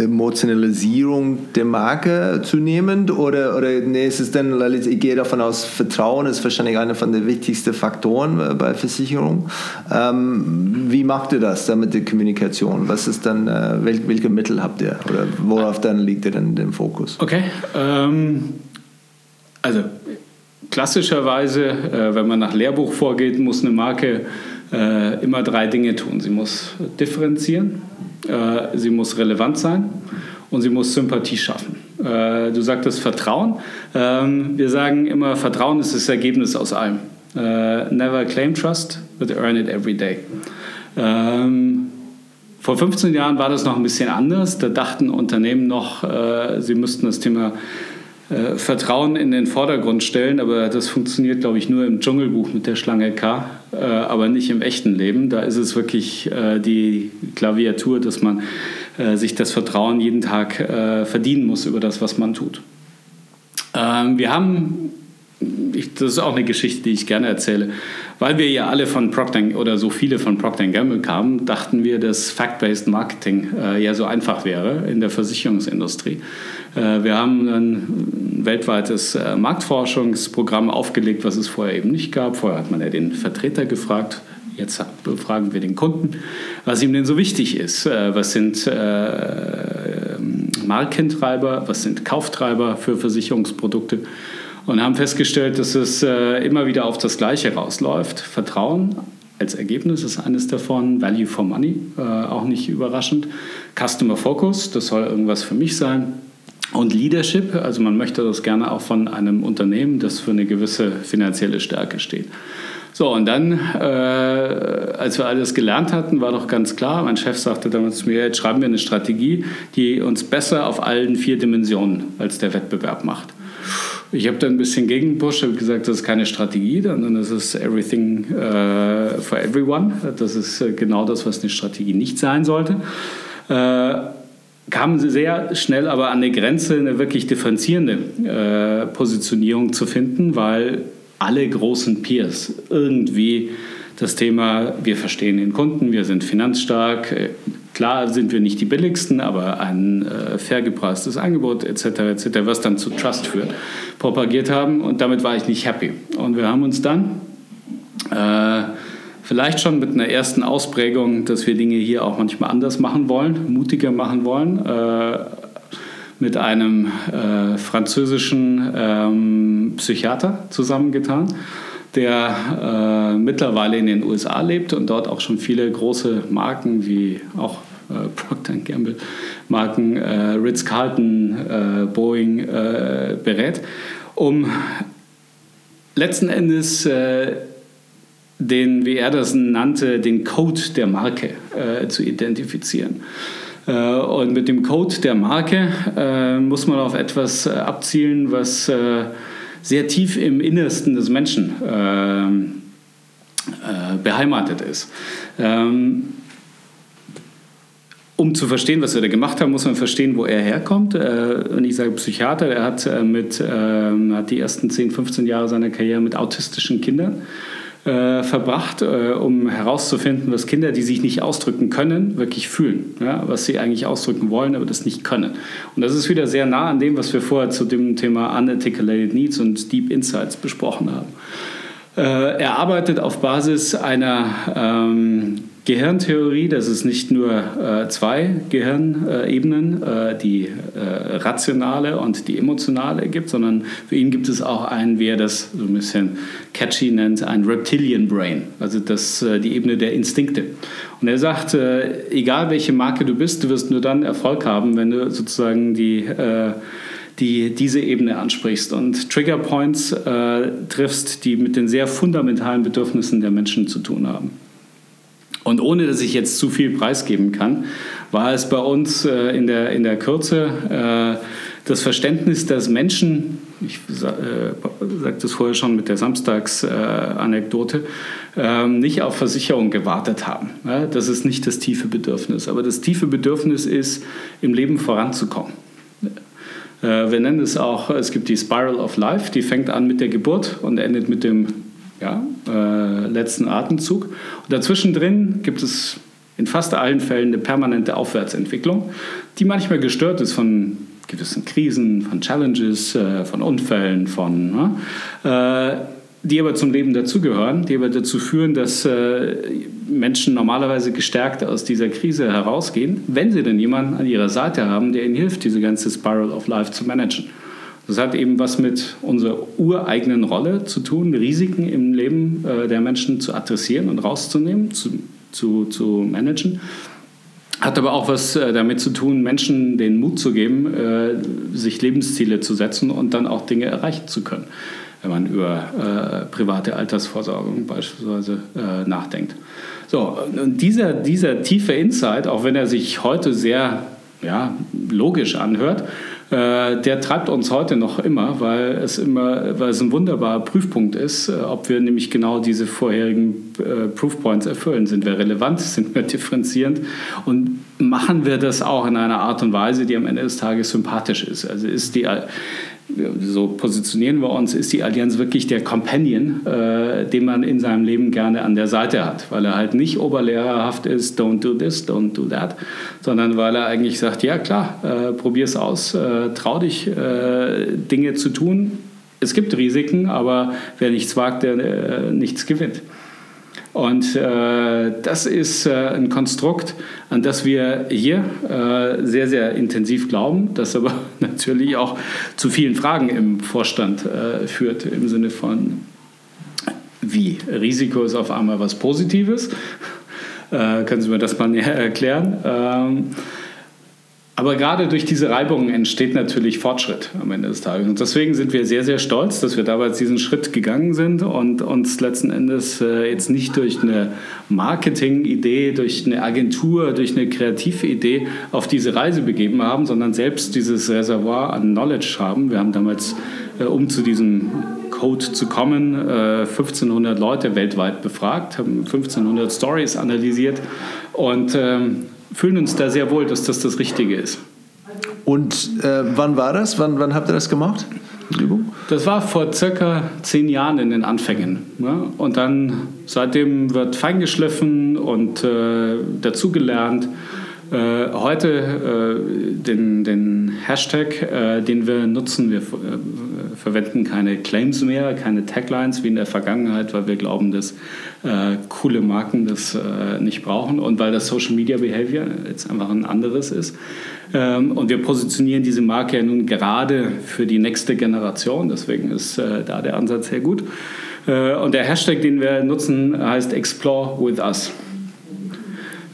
A: Emotionalisierung der Marke zunehmend? Oder, oder nee, ist es dann, ich gehe davon aus, Vertrauen ist wahrscheinlich einer von den wichtigsten Faktoren äh, bei Versicherungen. Ähm, wie macht ihr das dann mit der Kommunikation? Was ist dann, äh, wel, welche Mittel habt ihr? Oder worauf dann liegt ihr dann den Fokus?
B: Okay. Ähm, also klassischerweise, äh, wenn man nach Lehrbuch vorgeht, muss eine Marke äh, immer drei Dinge tun. Sie muss differenzieren, äh, sie muss relevant sein und sie muss Sympathie schaffen. Äh, du sagtest Vertrauen. Ähm, wir sagen immer, Vertrauen ist das Ergebnis aus allem. Äh, never claim trust, but earn it every day. Ähm, vor 15 Jahren war das noch ein bisschen anders. Da dachten Unternehmen noch, äh, sie müssten das Thema äh, Vertrauen in den Vordergrund stellen, aber das funktioniert, glaube ich, nur im Dschungelbuch mit der Schlange K, äh, aber nicht im echten Leben. Da ist es wirklich äh, die Klaviatur, dass man äh, sich das Vertrauen jeden Tag äh, verdienen muss über das, was man tut. Ähm, wir haben ich, das ist auch eine Geschichte, die ich gerne erzähle. Weil wir ja alle von Procter oder so viele von Procter Gamble kamen, dachten wir, dass Fact-Based Marketing äh, ja so einfach wäre in der Versicherungsindustrie. Äh, wir haben ein weltweites äh, Marktforschungsprogramm aufgelegt, was es vorher eben nicht gab. Vorher hat man ja den Vertreter gefragt. Jetzt befragen wir den Kunden, was ihm denn so wichtig ist. Äh, was sind äh, Markentreiber, was sind Kauftreiber für Versicherungsprodukte? Und haben festgestellt, dass es äh, immer wieder auf das Gleiche rausläuft. Vertrauen als Ergebnis ist eines davon, Value for Money, äh, auch nicht überraschend. Customer Focus, das soll irgendwas für mich sein. Und Leadership, also man möchte das gerne auch von einem Unternehmen, das für eine gewisse finanzielle Stärke steht. So, und dann, äh, als wir alles gelernt hatten, war doch ganz klar, mein Chef sagte damals zu mir, jetzt schreiben wir eine Strategie, die uns besser auf allen vier Dimensionen als der Wettbewerb macht. Ich habe da ein bisschen gegengepusht, habe gesagt, das ist keine Strategie, sondern das ist everything uh, for everyone. Das ist äh, genau das, was eine Strategie nicht sein sollte. Äh, kamen sie sehr schnell aber an eine Grenze, eine wirklich differenzierende äh, Positionierung zu finden, weil alle großen Peers irgendwie das Thema, wir verstehen den Kunden, wir sind finanzstark, Klar sind wir nicht die billigsten, aber ein äh, fair gepreistes Angebot etc. etc., was dann zu Trust führt, propagiert haben und damit war ich nicht happy. Und wir haben uns dann äh, vielleicht schon mit einer ersten Ausprägung, dass wir Dinge hier auch manchmal anders machen wollen, mutiger machen wollen, äh, mit einem äh, französischen ähm, Psychiater zusammengetan der äh, mittlerweile in den USA lebt und dort auch schon viele große Marken wie auch äh, Procter Gamble Marken, äh, Ritz-Carlton, äh, Boeing äh, berät, um letzten Endes äh, den, wie er das nannte, den Code der Marke zu identifizieren. Und mit dem Code der Marke muss man auf etwas abzielen, was sehr tief im Innersten des Menschen beheimatet ist. Ähm, um zu verstehen, was wir da gemacht haben, muss man verstehen, wo er herkommt. Und ich sage Psychiater, er hat, mit, ähm, hat die ersten 10, 15 Jahre seiner Karriere mit autistischen Kindern äh, verbracht, äh, um herauszufinden, was Kinder, die sich nicht ausdrücken können, wirklich fühlen. Ja? Was sie eigentlich ausdrücken wollen, aber das nicht können. Und das ist wieder sehr nah an dem, was wir vorher zu dem Thema Unarticulated Needs und Deep Insights besprochen haben. Äh, er arbeitet auf Basis einer ähm, Gehirntheorie, dass es nicht nur äh, zwei Gehirnebenen, äh, die äh, rationale und die emotionale gibt, sondern für ihn gibt es auch einen, wie er das so ein bisschen catchy nennt, ein Reptilian Brain, also das, äh, die Ebene der Instinkte. Und er sagt, äh, egal welche Marke du bist, du wirst nur dann Erfolg haben, wenn du sozusagen die äh, die diese Ebene ansprichst und Trigger Points äh, triffst, die mit den sehr fundamentalen Bedürfnissen der Menschen zu tun haben. Und ohne dass ich jetzt zu viel preisgeben kann, war es bei uns äh, in, der, in der Kürze äh, das Verständnis, dass Menschen, ich äh, sagte es vorher schon mit der Samstags-Anekdote, äh, nicht auf Versicherung gewartet haben. Ja, das ist nicht das tiefe Bedürfnis. Aber das tiefe Bedürfnis ist, im Leben voranzukommen. Äh, wir nennen es auch, es gibt die Spiral of Life, die fängt an mit der Geburt und endet mit dem ja, äh, letzten Atemzug. Und dazwischen drin gibt es in fast allen Fällen eine permanente Aufwärtsentwicklung, die manchmal gestört ist von gewissen Krisen, von Challenges, äh, von Unfällen, von ne, äh, die aber zum Leben dazugehören, die aber dazu führen, dass äh, Menschen normalerweise gestärkt aus dieser Krise herausgehen, wenn sie denn jemanden an ihrer Seite haben, der ihnen hilft, diese ganze Spiral of Life zu managen. Das hat eben was mit unserer ureigenen Rolle zu tun, Risiken im Leben äh, der Menschen zu adressieren und rauszunehmen, zu, zu, zu managen. Hat aber auch was äh, damit zu tun, Menschen den Mut zu geben, äh, sich Lebensziele zu setzen und dann auch Dinge erreichen zu können, wenn man über private Altersvorsorgung beispielsweise nachdenkt. So, und dieser, dieser tiefe Insight, auch wenn er sich heute sehr ja, logisch anhört, äh, der treibt uns heute noch immer, weil es immer, weil es ein wunderbarer Prüfpunkt ist, äh, ob wir nämlich genau diese vorherigen äh, Proofpoints erfüllen. Sind wir relevant? Sind wir differenzierend? Und machen wir das auch in einer Art und Weise, die am Ende des Tages sympathisch ist? Also ist die so positionieren wir uns, ist die Allianz wirklich der Companion, äh, den man in seinem Leben gerne an der Seite hat, weil er halt nicht oberlehrerhaft ist, don't do this, don't do that, sondern weil er eigentlich sagt, ja klar, äh, probier es aus, äh, trau dich, äh, Dinge zu tun. Es gibt Risiken, aber wer nichts wagt, der äh, nichts gewinnt. Und äh, das ist äh, ein Konstrukt, an das wir hier äh, sehr, sehr intensiv glauben, das aber natürlich auch zu vielen Fragen im Vorstand äh, führt, im Sinne von, wie Risiko ist auf einmal was Positives. Äh, können Sie mir das mal näher erklären? Ähm, aber gerade durch diese Reibungen entsteht natürlich Fortschritt am Ende des Tages. Und deswegen sind wir sehr, sehr stolz, dass wir damals diesen Schritt gegangen sind und uns letzten Endes äh, jetzt nicht durch eine Marketing-Idee, durch eine Agentur, durch eine kreative Idee auf diese Reise begeben haben, sondern selbst dieses Reservoir an Knowledge haben. Wir haben damals, äh, um zu diesem Code zu kommen, 1500 äh, Leute weltweit befragt, haben 1500 Stories analysiert und ähm, fühlen uns da sehr wohl, dass das das Richtige ist.
A: Und äh, wann war das? Wann, wann habt ihr das gemacht?
B: Übung? Das war vor circa zehn Jahren in den Anfängen. Ne? Und dann seitdem wird feingeschliffen und äh, dazugelernt. Äh, heute äh, den, den Hashtag, äh, den wir nutzen, wir äh, verwenden keine Claims mehr, keine Taglines wie in der Vergangenheit, weil wir glauben, dass äh, coole Marken das äh, nicht brauchen und weil das Social Media Behavior jetzt einfach ein anderes ist. Ähm, und wir positionieren diese Marke ja nun gerade für die nächste Generation, deswegen ist da der Ansatz sehr gut. und der Hashtag, den wir nutzen, heißt Explore with Us.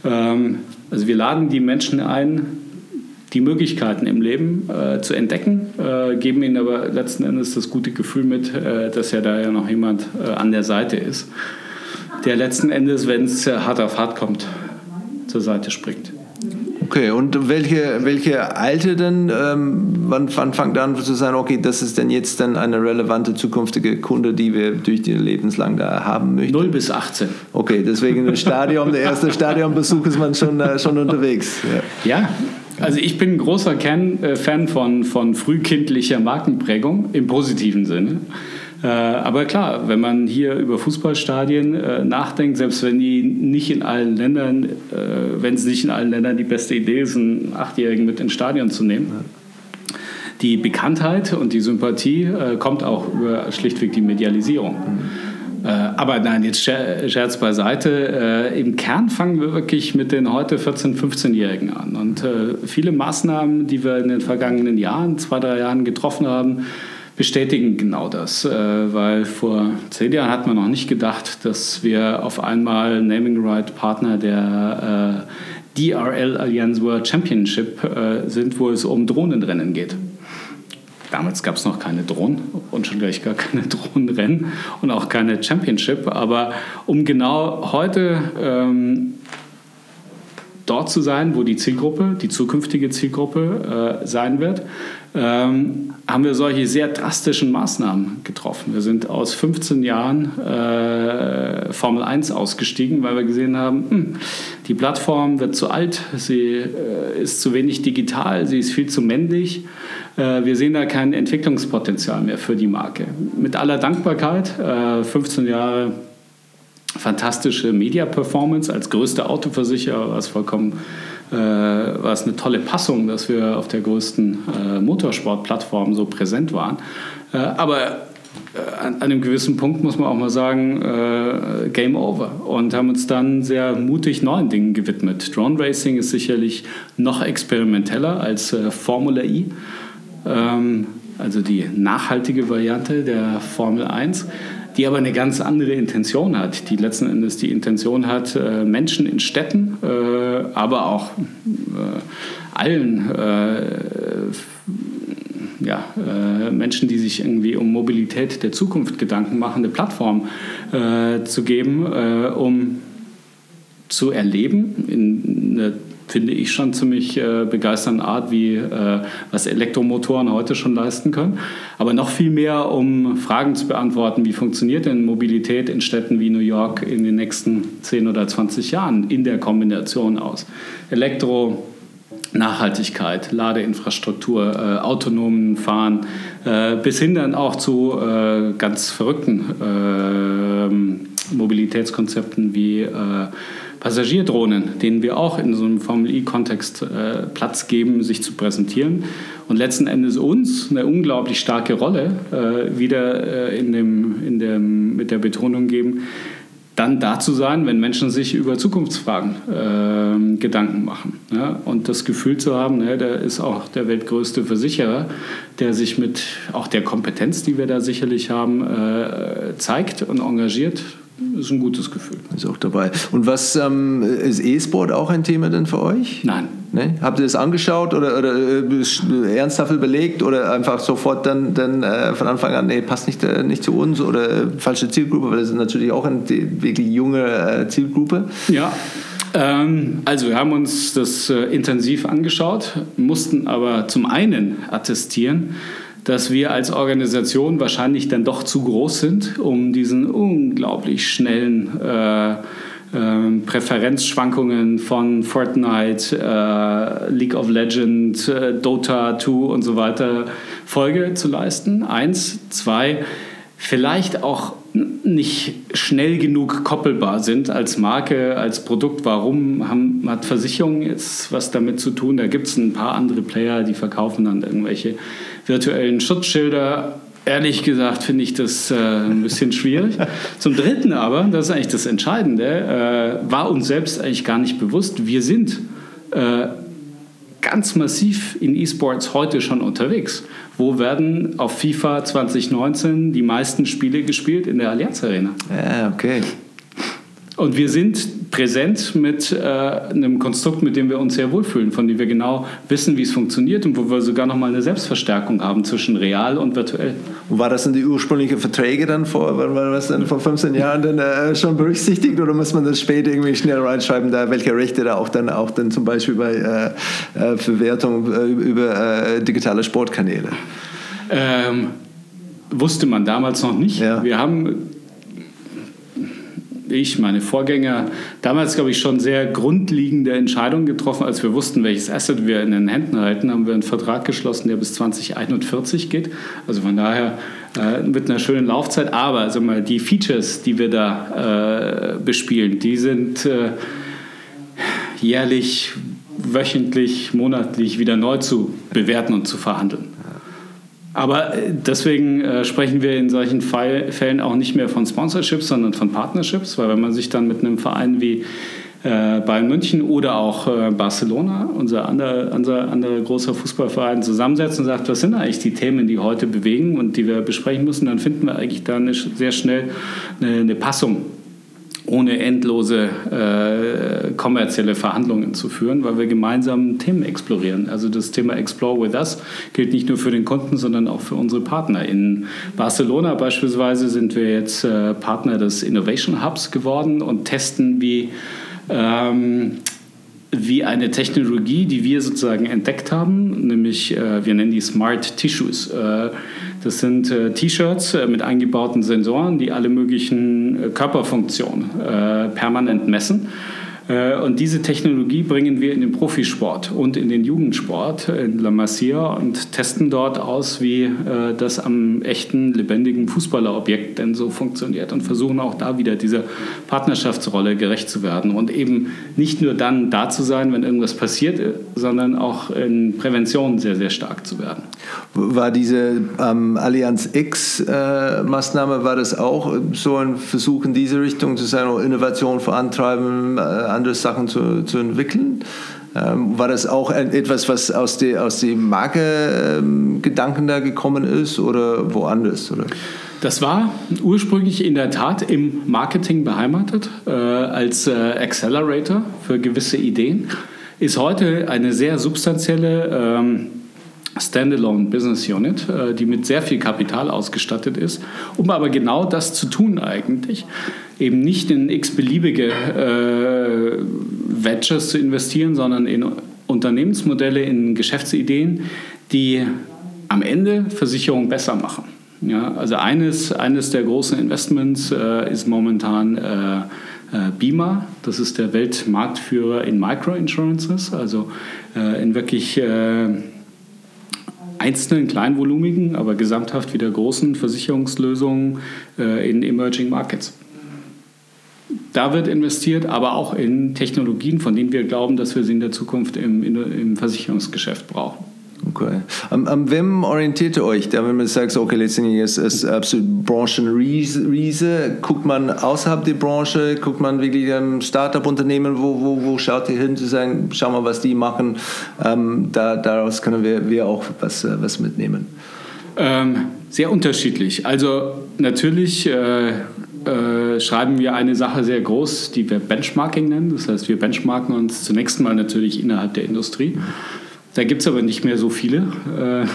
B: Ähm, also wir laden die Menschen ein, die Möglichkeiten im Leben äh, zu entdecken äh, geben ihnen aber letzten Endes das gute Gefühl mit, äh, dass ja da ja noch jemand äh, an der Seite ist, der letzten Endes, wenn es hart auf hart kommt, zur Seite springt.
A: Okay, und welche, welche Alte denn, ähm, wann, wann fängt an zu sein, okay, das ist denn jetzt dann eine relevante zukünftige Kunde, die wir durch die lebenslang da haben möchten?
B: 0 bis 18.
A: Okay, deswegen das Stadion, der erste Stadionbesuch ist man schon, äh, schon unterwegs.
B: Ja. ja. Also ich bin ein großer äh, Fan von, von frühkindlicher Markenprägung im positiven Sinne. Äh, aber klar, wenn man hier über Fußballstadien äh, nachdenkt, selbst wenn die nicht in allen Ländern, äh, wenn es nicht in allen Ländern die beste Idee ist, einen Achtjährigen mit ins Stadion zu nehmen, die Bekanntheit und die Sympathie kommt auch über schlichtweg die Medialisierung. Mhm. Aber nein, jetzt Scherz beiseite. Im Kern fangen wir wirklich mit den heute 14-, 15-Jährigen an. Und viele Maßnahmen, die wir in den vergangenen Jahren, zwei, drei Jahren getroffen haben, bestätigen genau das, äh, weil vor zehn Jahren hat man noch nicht gedacht, dass wir auf einmal Naming Right Partner der äh, DRL Allianz World Championship äh, sind, wo es um Drohnenrennen geht. Damals gab es noch keine Drohnen und schon gleich gar keine Drohnenrennen und auch keine Championship. Aber um genau heute ähm, dort zu sein, wo die Zielgruppe, die zukünftige Zielgruppe äh, sein wird, ähm, haben wir solche sehr drastischen Maßnahmen getroffen. Wir sind aus 15 Jahren äh, Formel 1 ausgestiegen, weil wir gesehen haben, mh, hm, die Plattform wird zu alt, sie äh, ist zu wenig digital, sie ist viel zu männlich. Äh, wir sehen da kein Entwicklungspotenzial mehr für die Marke. Mit aller Dankbarkeit, 15 äh, Jahre fantastische Media-Performance als größter Autoversicherer, was vollkommen äh, war es eine tolle Passung, dass wir auf der größten äh, Motorsportplattform so präsent waren. Äh, aber äh, an einem gewissen Punkt muss man auch mal sagen, äh, Game Over. Und haben uns dann sehr mutig neuen Dingen gewidmet. Drone Racing ist sicherlich noch experimenteller als Formula E. Ähm, also die nachhaltige Variante der Formel 1 die aber eine ganz andere Intention hat, die letzten Endes die Intention hat, äh, Menschen in Städten, äh, aber auch äh, allen ja, Menschen, die sich irgendwie um Mobilität der Zukunft Gedanken machen, eine Plattform zu geben, um zu erleben in einer finde ich schon ziemlich äh, begeisternde Art, wie äh, was Elektromotoren heute schon leisten können. Aber noch viel mehr, um Fragen zu beantworten, wie funktioniert denn Mobilität in Städten wie New York in den nächsten 10 oder 20 Jahren in der Kombination aus Elektro, Nachhaltigkeit, Ladeinfrastruktur, äh, autonomen Fahren, äh, bis hin dann auch zu äh, ganz verrückten ähm, Mobilitätskonzepten wie äh, Passagierdrohnen, denen wir auch in so einem Formel-E-Kontext äh, Platz geben, sich zu präsentieren und letzten Endes uns eine unglaublich starke Rolle äh, wieder äh, in dem, in dem, mit der Betonung geben, dann da zu sein, wenn Menschen sich über Zukunftsfragen äh, Gedanken machen. Ja? Und das Gefühl zu haben, ne, der ist auch der weltgrößte Versicherer, der sich mit auch der Kompetenz, die wir da sicherlich haben, äh, zeigt und engagiert ist ein gutes Gefühl.
A: Ist auch dabei. Und was ähm, ist E-Sport auch ein Thema denn für euch?
B: Nein.
A: Nee? Habt ihr das angeschaut oder, oder äh, ernsthaft überlegt oder einfach sofort dann, dann äh, von Anfang an, nee, passt nicht, äh, nicht zu uns oder falsche Zielgruppe, weil das ist natürlich auch eine wirklich junge äh, Zielgruppe.
B: Ja. Ähm, also wir haben uns das äh, intensiv angeschaut, mussten aber zum einen attestieren, dass wir als Organisation wahrscheinlich dann doch zu groß sind, um diesen unglaublich schnellen äh, äh, Präferenzschwankungen von Fortnite, äh, League of Legends, äh, Dota 2 und so weiter Folge zu leisten. Eins, zwei, vielleicht auch nicht schnell genug koppelbar sind als Marke, als Produkt. Warum haben, hat Versicherung jetzt was damit zu tun? Da gibt es ein paar andere Player, die verkaufen dann irgendwelche virtuellen Schutzschilder. Ehrlich gesagt finde ich das äh, ein bisschen schwierig. Zum Dritten aber, das ist eigentlich das Entscheidende, äh, war uns selbst eigentlich gar nicht bewusst, wir sind äh, ganz massiv in E-Sports heute schon unterwegs. Wo werden auf FIFA 2019 die meisten Spiele gespielt? In der Allianz Arena.
A: Ja, okay.
B: Und wir sind präsent mit äh, einem Konstrukt, mit dem wir uns sehr wohlfühlen, von dem wir genau wissen, wie es funktioniert und wo wir sogar noch mal eine Selbstverstärkung haben zwischen real und virtuell.
A: Und war das in die ursprünglichen Verträge dann vor, war das dann vor 15 Jahren dann äh, schon berücksichtigt oder muss man das später irgendwie schnell reinschreiben, da welche Rechte da auch dann auch dann zum Beispiel bei äh, äh Verwertung äh, über äh, digitale Sportkanäle?
B: Ähm, wusste man damals noch nicht. Ja. Wir haben ich, meine Vorgänger, damals, glaube ich, schon sehr grundlegende Entscheidungen getroffen. Als wir wussten, welches Asset wir in den Händen halten, haben wir einen Vertrag geschlossen, der bis 2041 geht. Also von daher äh, mit einer schönen Laufzeit. Aber also mal, die Features, die wir da äh, bespielen, die sind äh, jährlich, wöchentlich, monatlich wieder neu zu bewerten und zu verhandeln. Aber äh, deswegen äh, sprechen wir in solchen Fall, Fällen auch nicht mehr von Sponsorships, sondern von Partnerships, weil wenn man sich dann mit einem Verein wie äh, Bayern München oder auch äh, Barcelona, unser anderer, unser anderer großer Fußballverein, zusammensetzt und sagt, was sind eigentlich die Themen, die heute bewegen und die wir besprechen müssen, dann finden wir eigentlich da eine, sehr schnell eine, eine Passung ohne endlose äh, kommerzielle Verhandlungen zu führen, weil wir gemeinsam Themen explorieren. Also das Thema Explore with Us gilt nicht nur für den Kunden, sondern auch für unsere Partner. In Barcelona beispielsweise sind wir jetzt äh, Partner des Innovation Hubs geworden und testen, wie ähm, wie eine Technologie, die wir sozusagen entdeckt haben, nämlich äh, wir nennen die Smart Tissues. Äh, das sind äh, T-Shirts äh, mit eingebauten Sensoren, die alle möglichen äh, Körperfunktionen äh, permanent messen. Äh, und diese Technologie bringen wir in den Profisport und in den Jugendsport in La Masia und testen dort aus, wie äh, das am echten, lebendigen Fußballerobjekt denn so funktioniert und versuchen auch da wieder dieser Partnerschaftsrolle gerecht zu werden und eben nicht nur dann da zu sein, wenn irgendwas passiert, sondern auch in Prävention sehr, sehr stark zu werden.
A: War diese ähm, Allianz X-Maßnahme, äh, war das auch so ein Versuch in diese Richtung zu sein, Innovation vorantreiben, äh, andere Sachen zu, zu entwickeln. Ähm, war das auch etwas, was aus, die, aus dem Marke-Gedanken ähm, da gekommen ist oder woanders? Oder?
B: Das war ursprünglich in der Tat im Marketing beheimatet, äh, als äh, Accelerator für gewisse Ideen. Ist heute eine sehr substanzielle ähm, Standalone Business Unit, äh, die mit sehr viel Kapital ausgestattet ist, um aber genau das zu tun eigentlich, eben nicht in x-beliebige äh, Ventures zu investieren, sondern in Unternehmensmodelle, in Geschäftsideen, die am Ende Versicherungen besser machen. Ja, also eines, eines der großen Investments äh, ist momentan äh, äh BIMA, das ist der Weltmarktführer in Microinsurances, also äh, in wirklich einzelnen kleinvolumigen, aber gesamthaft wieder großen Versicherungslösungen äh, in Emerging Markets. Da wird investiert, aber auch in Technologien, von denen wir glauben, dass wir sie in der Zukunft im, im Versicherungsgeschäft brauchen.
A: Okay. Am, am wem orientiert ihr euch? Da, wenn man sagt, okay, letztendlich ist es absolut Branchenriese, guckt man außerhalb der Branche, guckt man wirklich ein Startup-Unternehmen, wo, wo, wo schaut ihr hin zu sagen, schau mal, was die machen, ähm, da, daraus können wir, wir auch was, äh, was mitnehmen?
B: Ähm, sehr unterschiedlich. Also natürlich äh, äh, schreiben wir eine Sache sehr groß, die wir Benchmarking nennen. Das heißt, wir benchmarken uns zunächst mal natürlich innerhalb der Industrie. Da gibt es aber nicht mehr so viele, äh,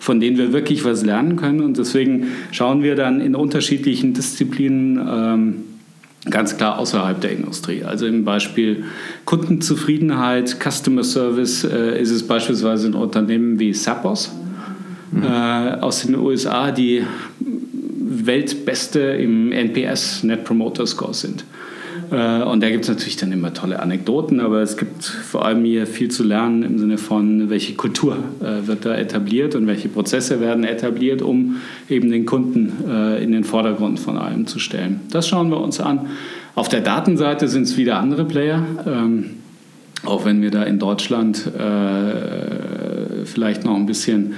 B: von denen wir wirklich was lernen können. Und deswegen schauen wir dann in unterschiedlichen Disziplinen ähm, ganz klar außerhalb der Industrie. Also im Beispiel Kundenzufriedenheit, Customer Service äh, ist es beispielsweise ein Unternehmen wie Sapos mhm. äh, aus den USA, die Weltbeste im NPS, Net Promoter Score sind. Äh, und da gibt es natürlich dann immer tolle Anekdoten, aber es gibt vor allem hier viel zu lernen im Sinne von, welche Kultur äh, wird da etabliert und welche Prozesse werden etabliert, um eben den Kunden äh, in den Vordergrund von allem zu stellen. Das schauen wir uns an. Auf der Datenseite sind es wieder andere Player. Ähm, auch wenn wir da in Deutschland vielleicht noch ein bisschen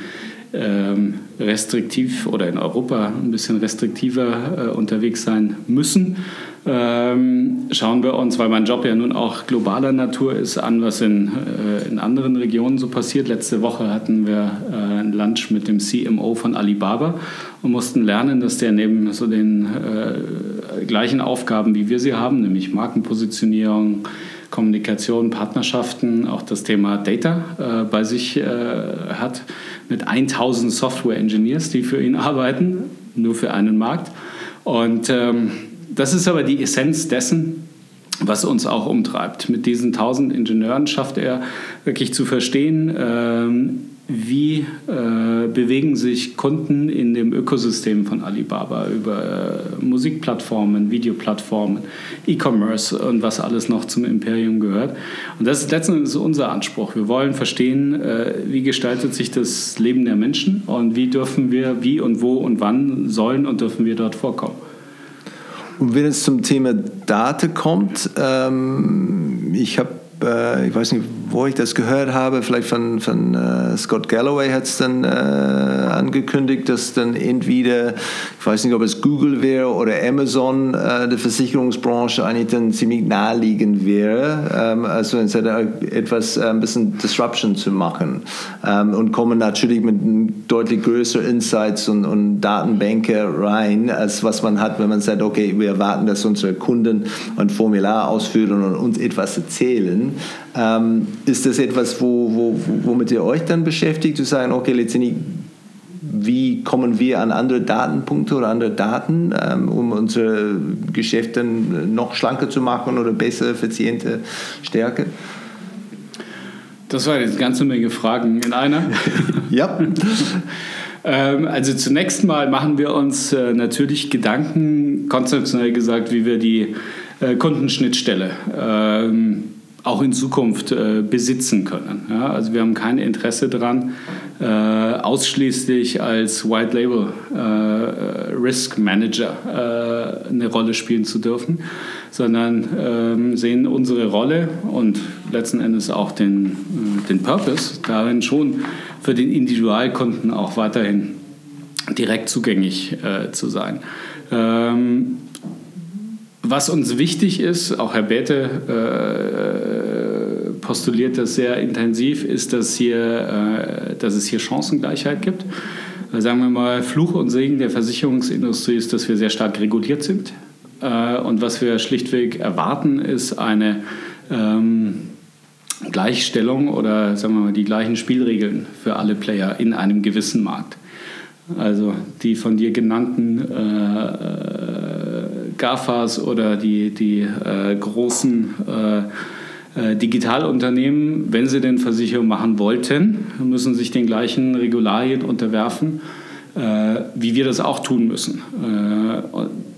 B: ähm, restriktiv oder in Europa ein bisschen restriktiver unterwegs sein müssen ähm, schauen wir uns, weil mein Job ja nun auch globaler Natur ist, an, was in, äh, in anderen Regionen so passiert. Letzte Woche hatten wir äh, ein Lunch mit dem CMO von Alibaba und mussten lernen, dass der neben so den äh, gleichen Aufgaben, wie wir sie haben, nämlich Markenpositionierung, Kommunikation, Partnerschaften, auch das Thema Data äh, bei sich äh, hat, mit 1000 Software-Engineers, die für ihn arbeiten, nur für einen Markt. Und ähm, das ist aber die Essenz dessen, was uns auch umtreibt. Mit diesen 1000 Ingenieuren schafft er wirklich zu verstehen, ähm, wie äh, bewegen sich Kunden in dem Ökosystem von Alibaba über äh, Musikplattformen, Videoplattformen, E-Commerce und was alles noch zum Imperium gehört. Und das ist letztendlich unser Anspruch. Wir wollen verstehen, äh, wie gestaltet sich das Leben der Menschen und wie dürfen wir, wie und wo und wann sollen und dürfen wir dort vorkommen.
A: Und wenn es zum Thema Daten kommt, ähm, ich habe ich weiß nicht, wo ich das gehört habe, vielleicht von, von uh, Scott Galloway hat es dann uh, angekündigt, dass dann entweder, ich weiß nicht, ob es Google wäre oder Amazon, uh, der Versicherungsbranche eigentlich dann ziemlich naheliegend wäre, um, ähm, also etwas ein bisschen Disruption zu machen um, ähm, und kommen natürlich mit deutlich größeren Insights und, und Datenbänke rein, als was man hat, wenn man sagt, okay, wir erwarten, dass unsere Kunden ein Formular ausfüllen und uns etwas erzählen. Ähm, ist das etwas, wo, wo, womit ihr euch dann beschäftigt, zu sagen, okay, letztendlich, wie kommen wir an andere Datenpunkte oder andere Daten, ähm, um unsere Geschäfte noch schlanker zu machen oder besser, effizienter, stärker?
B: Das war jetzt eine ganze Menge Fragen in einer.
A: ja.
B: Ähm, also zunächst mal machen wir uns äh, natürlich Gedanken, konzeptionell gesagt, wie wir die äh, Kundenschnittstelle ähm, auch in Zukunft äh, besitzen können. Ja, also wir haben kein Interesse daran, äh, ausschließlich als White Label äh, Risk Manager äh, eine Rolle spielen zu dürfen, sondern ähm, sehen unsere Rolle und letzten Endes auch den, äh, den Purpose darin schon für den Individualkunden auch weiterhin direkt zugänglich äh, zu sein. Ähm, was uns wichtig ist, auch Herr Bete äh, postuliert das sehr intensiv, ist, dass, hier, äh, dass es hier Chancengleichheit gibt. Äh, sagen wir mal, Fluch und Segen der Versicherungsindustrie ist, dass wir sehr stark reguliert sind. Äh, und was wir schlichtweg erwarten, ist eine ähm, Gleichstellung oder sagen wir mal die gleichen Spielregeln für alle Player in einem gewissen Markt. Also die von dir genannten äh, GAFAs oder die, die äh, großen äh, äh, Digitalunternehmen, wenn sie denn Versicherung machen wollten, müssen sich den gleichen Regularien unterwerfen, äh, wie wir das auch tun müssen. Äh,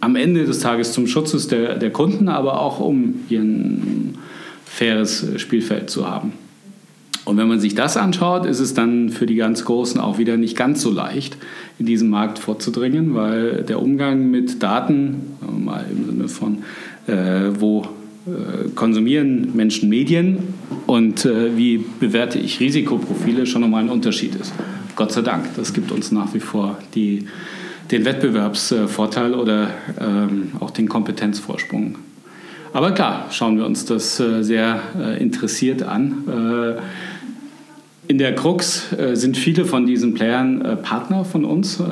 B: am Ende des Tages zum Schutz der, der Kunden, aber auch um hier ein faires Spielfeld zu haben. Und wenn man sich das anschaut, ist es dann für die ganz Großen auch wieder nicht ganz so leicht, in diesen Markt vorzudringen, weil der Umgang mit Daten, mal im Sinne von, äh, wo äh, konsumieren Menschen Medien und äh, wie bewerte ich Risikoprofile, schon nochmal ein Unterschied ist. Gott sei Dank, das gibt uns nach wie vor die, den Wettbewerbsvorteil oder ähm, auch den Kompetenzvorsprung. Aber klar, schauen wir uns das äh, sehr äh, interessiert an äh, in der Krux äh, sind viele von diesen Playern äh, Partner von uns. Äh,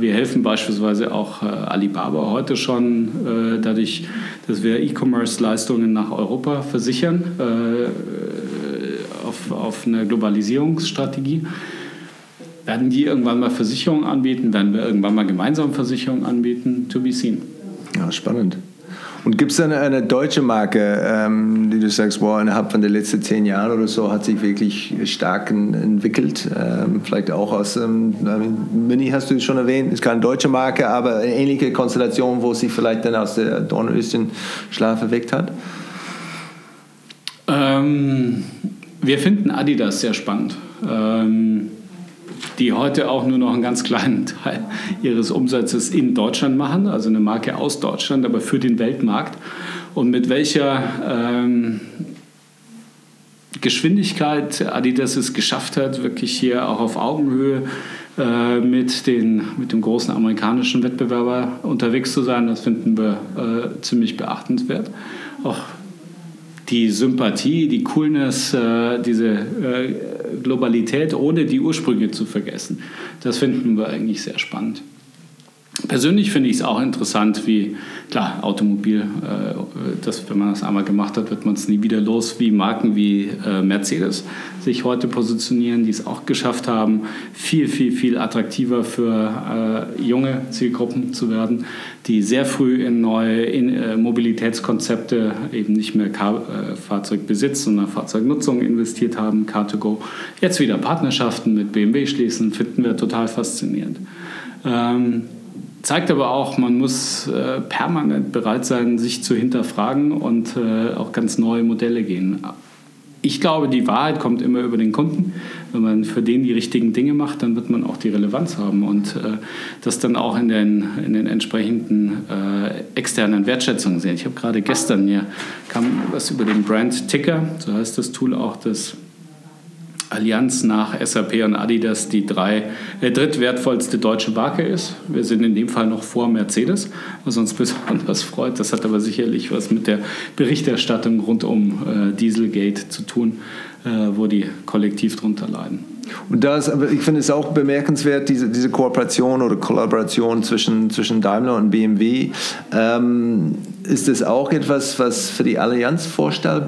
B: wir helfen beispielsweise auch äh, Alibaba heute schon äh, dadurch, dass wir E-Commerce-Leistungen nach Europa versichern äh, auf, auf eine Globalisierungsstrategie. Werden die irgendwann mal Versicherungen anbieten? Werden wir irgendwann mal gemeinsam Versicherungen anbieten? To be seen.
A: Ja, spannend. Und gibt es eine, eine deutsche Marke, ähm, die du sagst, wow, innerhalb von den letzten zehn Jahren oder so hat sich wirklich stark entwickelt? Ähm, vielleicht auch aus, ähm, Mini hast du schon erwähnt, ist keine deutsche Marke, aber eine ähnliche Konstellation, wo sich vielleicht dann aus der Dornröschen-Schlaf erweckt hat?
B: Ähm, wir finden Adidas sehr spannend. Ähm, die heute auch nur noch einen ganz kleinen Teil ihres Umsatzes in Deutschland machen, also eine Marke aus Deutschland, aber für den Weltmarkt. Und mit welcher ähm, Geschwindigkeit Adidas es geschafft hat, wirklich hier auch auf Augenhöhe äh, mit, den, mit dem großen amerikanischen Wettbewerber unterwegs zu sein, das finden wir äh, ziemlich beachtenswert. Auch die Sympathie, die Coolness, äh, diese äh, Globalität, ohne die Ursprünge zu vergessen. Das finden wir eigentlich sehr spannend. Persönlich finde ich es auch interessant, wie, klar, Automobil, äh, das, wenn man das einmal gemacht hat, wird man es nie wieder los, wie Marken wie äh, Mercedes sich heute positionieren, die es auch geschafft haben, viel, viel, viel attraktiver für äh, junge Zielgruppen zu werden, die sehr früh in neue in, äh, Mobilitätskonzepte, eben nicht mehr Car äh, Fahrzeugbesitz, sondern Fahrzeugnutzung investiert haben, Car2Go. Jetzt wieder Partnerschaften mit BMW schließen, finden wir total faszinierend. Ähm, zeigt aber auch, man muss äh, permanent bereit sein, sich zu hinterfragen und äh, auch ganz neue Modelle gehen. Ich glaube, die Wahrheit kommt immer über den Kunden. Wenn man für den die richtigen Dinge macht, dann wird man auch die Relevanz haben und äh, das dann auch in den, in den entsprechenden äh, externen Wertschätzungen sehen. Ich habe gerade gestern hier kam was über den Brand Ticker, so heißt das Tool auch, das Allianz nach SAP und Adidas die drei, äh, drittwertvollste deutsche Marke ist. Wir sind in dem Fall noch vor Mercedes, was uns besonders freut. Das hat aber sicherlich was mit der Berichterstattung rund um äh, Dieselgate zu tun, wo die kollektiv drunter leiden.
A: Und das, ich finde es auch bemerkenswert, diese, diese Kooperation oder Kollaboration zwischen, zwischen Daimler und BMW. Ähm, ist das auch etwas, was für die Allianz vorstell,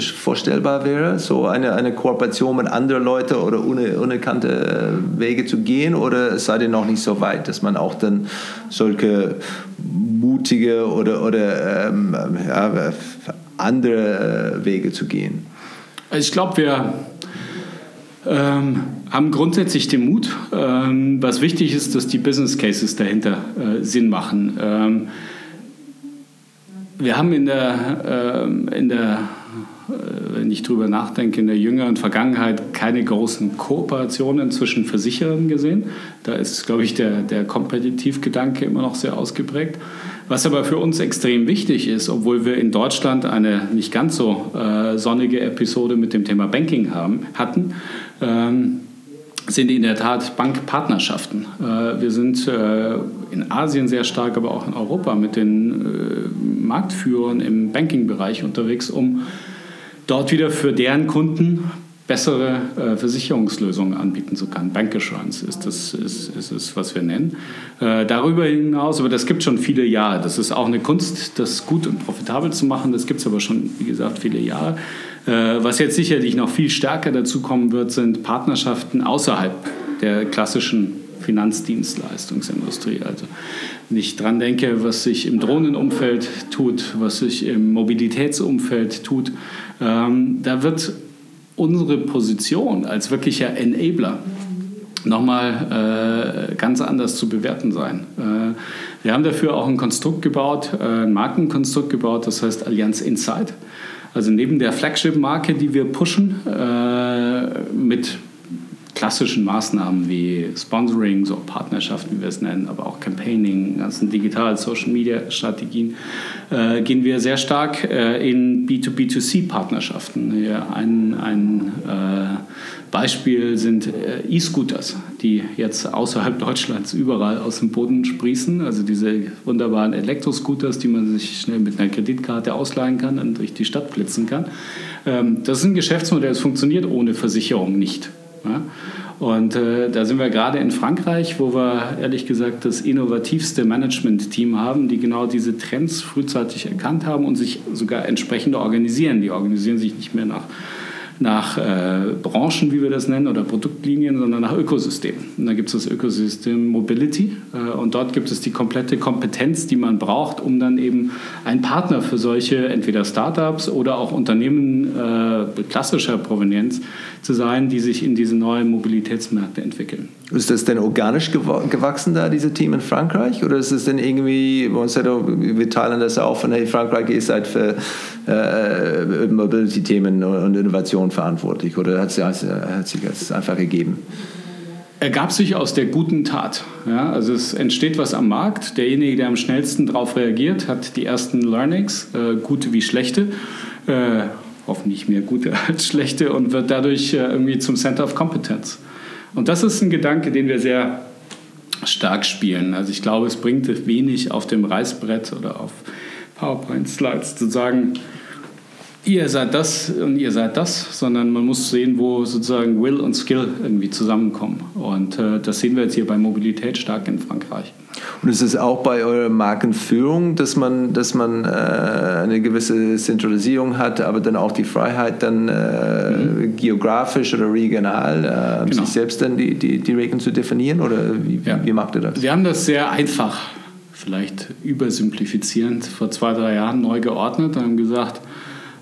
A: vorstellbar wäre? So eine, eine Kooperation mit anderen Leuten oder une, unerkannte Wege zu gehen? Oder seid ihr noch nicht so weit, dass man auch dann solche mutige oder, oder ähm, ja, andere Wege zu gehen?
B: Also ich glaube, wir ähm, haben grundsätzlich den Mut. Ähm, was wichtig ist, dass die Business Cases dahinter äh, Sinn machen. Ähm, wir haben in der, ähm, in der äh, wenn ich darüber nachdenke, in der jüngeren Vergangenheit keine großen Kooperationen zwischen Versicherern gesehen. Da ist, glaube ich, der, der Kompetitivgedanke immer noch sehr ausgeprägt. Was aber für uns extrem wichtig ist, obwohl wir in Deutschland eine nicht ganz so äh, sonnige Episode mit dem Thema Banking haben, hatten, ähm, sind in der Tat Bankpartnerschaften. Äh, wir sind äh, in Asien sehr stark, aber auch in Europa mit den äh, Marktführern im Banking-Bereich unterwegs, um dort wieder für deren Kunden bessere äh, Versicherungslösungen anbieten zu können. Bankassurance ist das, ist, ist das, was wir nennen. Äh, darüber hinaus, aber das gibt schon viele Jahre. Das ist auch eine Kunst, das gut und profitabel zu machen. Das gibt es aber schon, wie gesagt, viele Jahre. Äh, was jetzt sicherlich noch viel stärker dazu kommen wird, sind Partnerschaften außerhalb der klassischen Finanzdienstleistungsindustrie. Also wenn ich dran denke, was sich im Drohnenumfeld tut, was sich im Mobilitätsumfeld tut, ähm, da wird unsere Position als wirklicher Enabler nochmal äh, ganz anders zu bewerten sein. Äh, wir haben dafür auch ein Konstrukt gebaut, äh, ein Markenkonstrukt gebaut, das heißt Allianz Insight. Also neben der Flagship-Marke, die wir pushen, äh, mit klassischen Maßnahmen wie Sponsoring, so Partnerschaften, wie wir es nennen, aber auch Campaigning, ganzen digital Social Media Strategien, äh, gehen wir sehr stark äh, in B2B2C-Partnerschaften. Ein, ein äh, Beispiel sind äh, E-Scooters, die jetzt außerhalb Deutschlands überall aus dem Boden sprießen. Also diese wunderbaren Elektroscooters, die man sich schnell mit einer Kreditkarte ausleihen kann und durch die Stadt flitzen kann. Ähm, das ist ein Geschäftsmodell, das funktioniert ohne Versicherung nicht. Ja? Und äh, da sind wir gerade in Frankreich, wo wir ehrlich gesagt das innovativste Management-Team haben, die genau diese Trends frühzeitig erkannt haben und sich sogar entsprechend organisieren. Die organisieren sich nicht mehr nach nach äh, Branchen, wie wir das nennen, oder Produktlinien, sondern nach Ökosystemen. Und da gibt es das Ökosystem Mobility äh, und dort gibt es die komplette Kompetenz, die man braucht, um dann eben ein Partner für solche entweder Startups oder auch Unternehmen äh, klassischer Provenienz zu sein, die sich in diese neuen Mobilitätsmärkte entwickeln.
A: Ist das denn organisch gewachsen da, diese Team in Frankreich? Oder ist es denn irgendwie, oh, wir teilen das auf und hey, Frankreich ist halt für äh, Mobility-Themen und Innovation verantwortlich? Oder hat, hat sich das einfach ergeben?
B: ergab sich aus der guten Tat. Ja, also es entsteht was am Markt. Derjenige, der am schnellsten darauf reagiert, hat die ersten Learnings, äh, gute wie schlechte. Äh, hoffentlich mehr gute als schlechte und wird dadurch äh, irgendwie zum Center of Competence. Und das ist ein Gedanke, den wir sehr stark spielen. Also ich glaube, es bringt wenig auf dem Reißbrett oder auf PowerPoint-Slides zu sagen, ihr seid das und ihr seid das, sondern man muss sehen, wo sozusagen Will und Skill irgendwie zusammenkommen. Und äh, das sehen wir jetzt hier bei Mobilität stark in Frankreich.
A: Und ist es auch bei eurer Markenführung, dass man, dass man äh, eine gewisse Zentralisierung hat, aber dann auch die Freiheit, dann äh, mhm. geografisch oder regional äh, genau. sich selbst dann die, die, die Regeln zu definieren? Oder wie, ja. wie macht ihr das?
B: Wir haben das sehr einfach, vielleicht übersimplifizierend, vor zwei, drei Jahren neu geordnet und haben gesagt,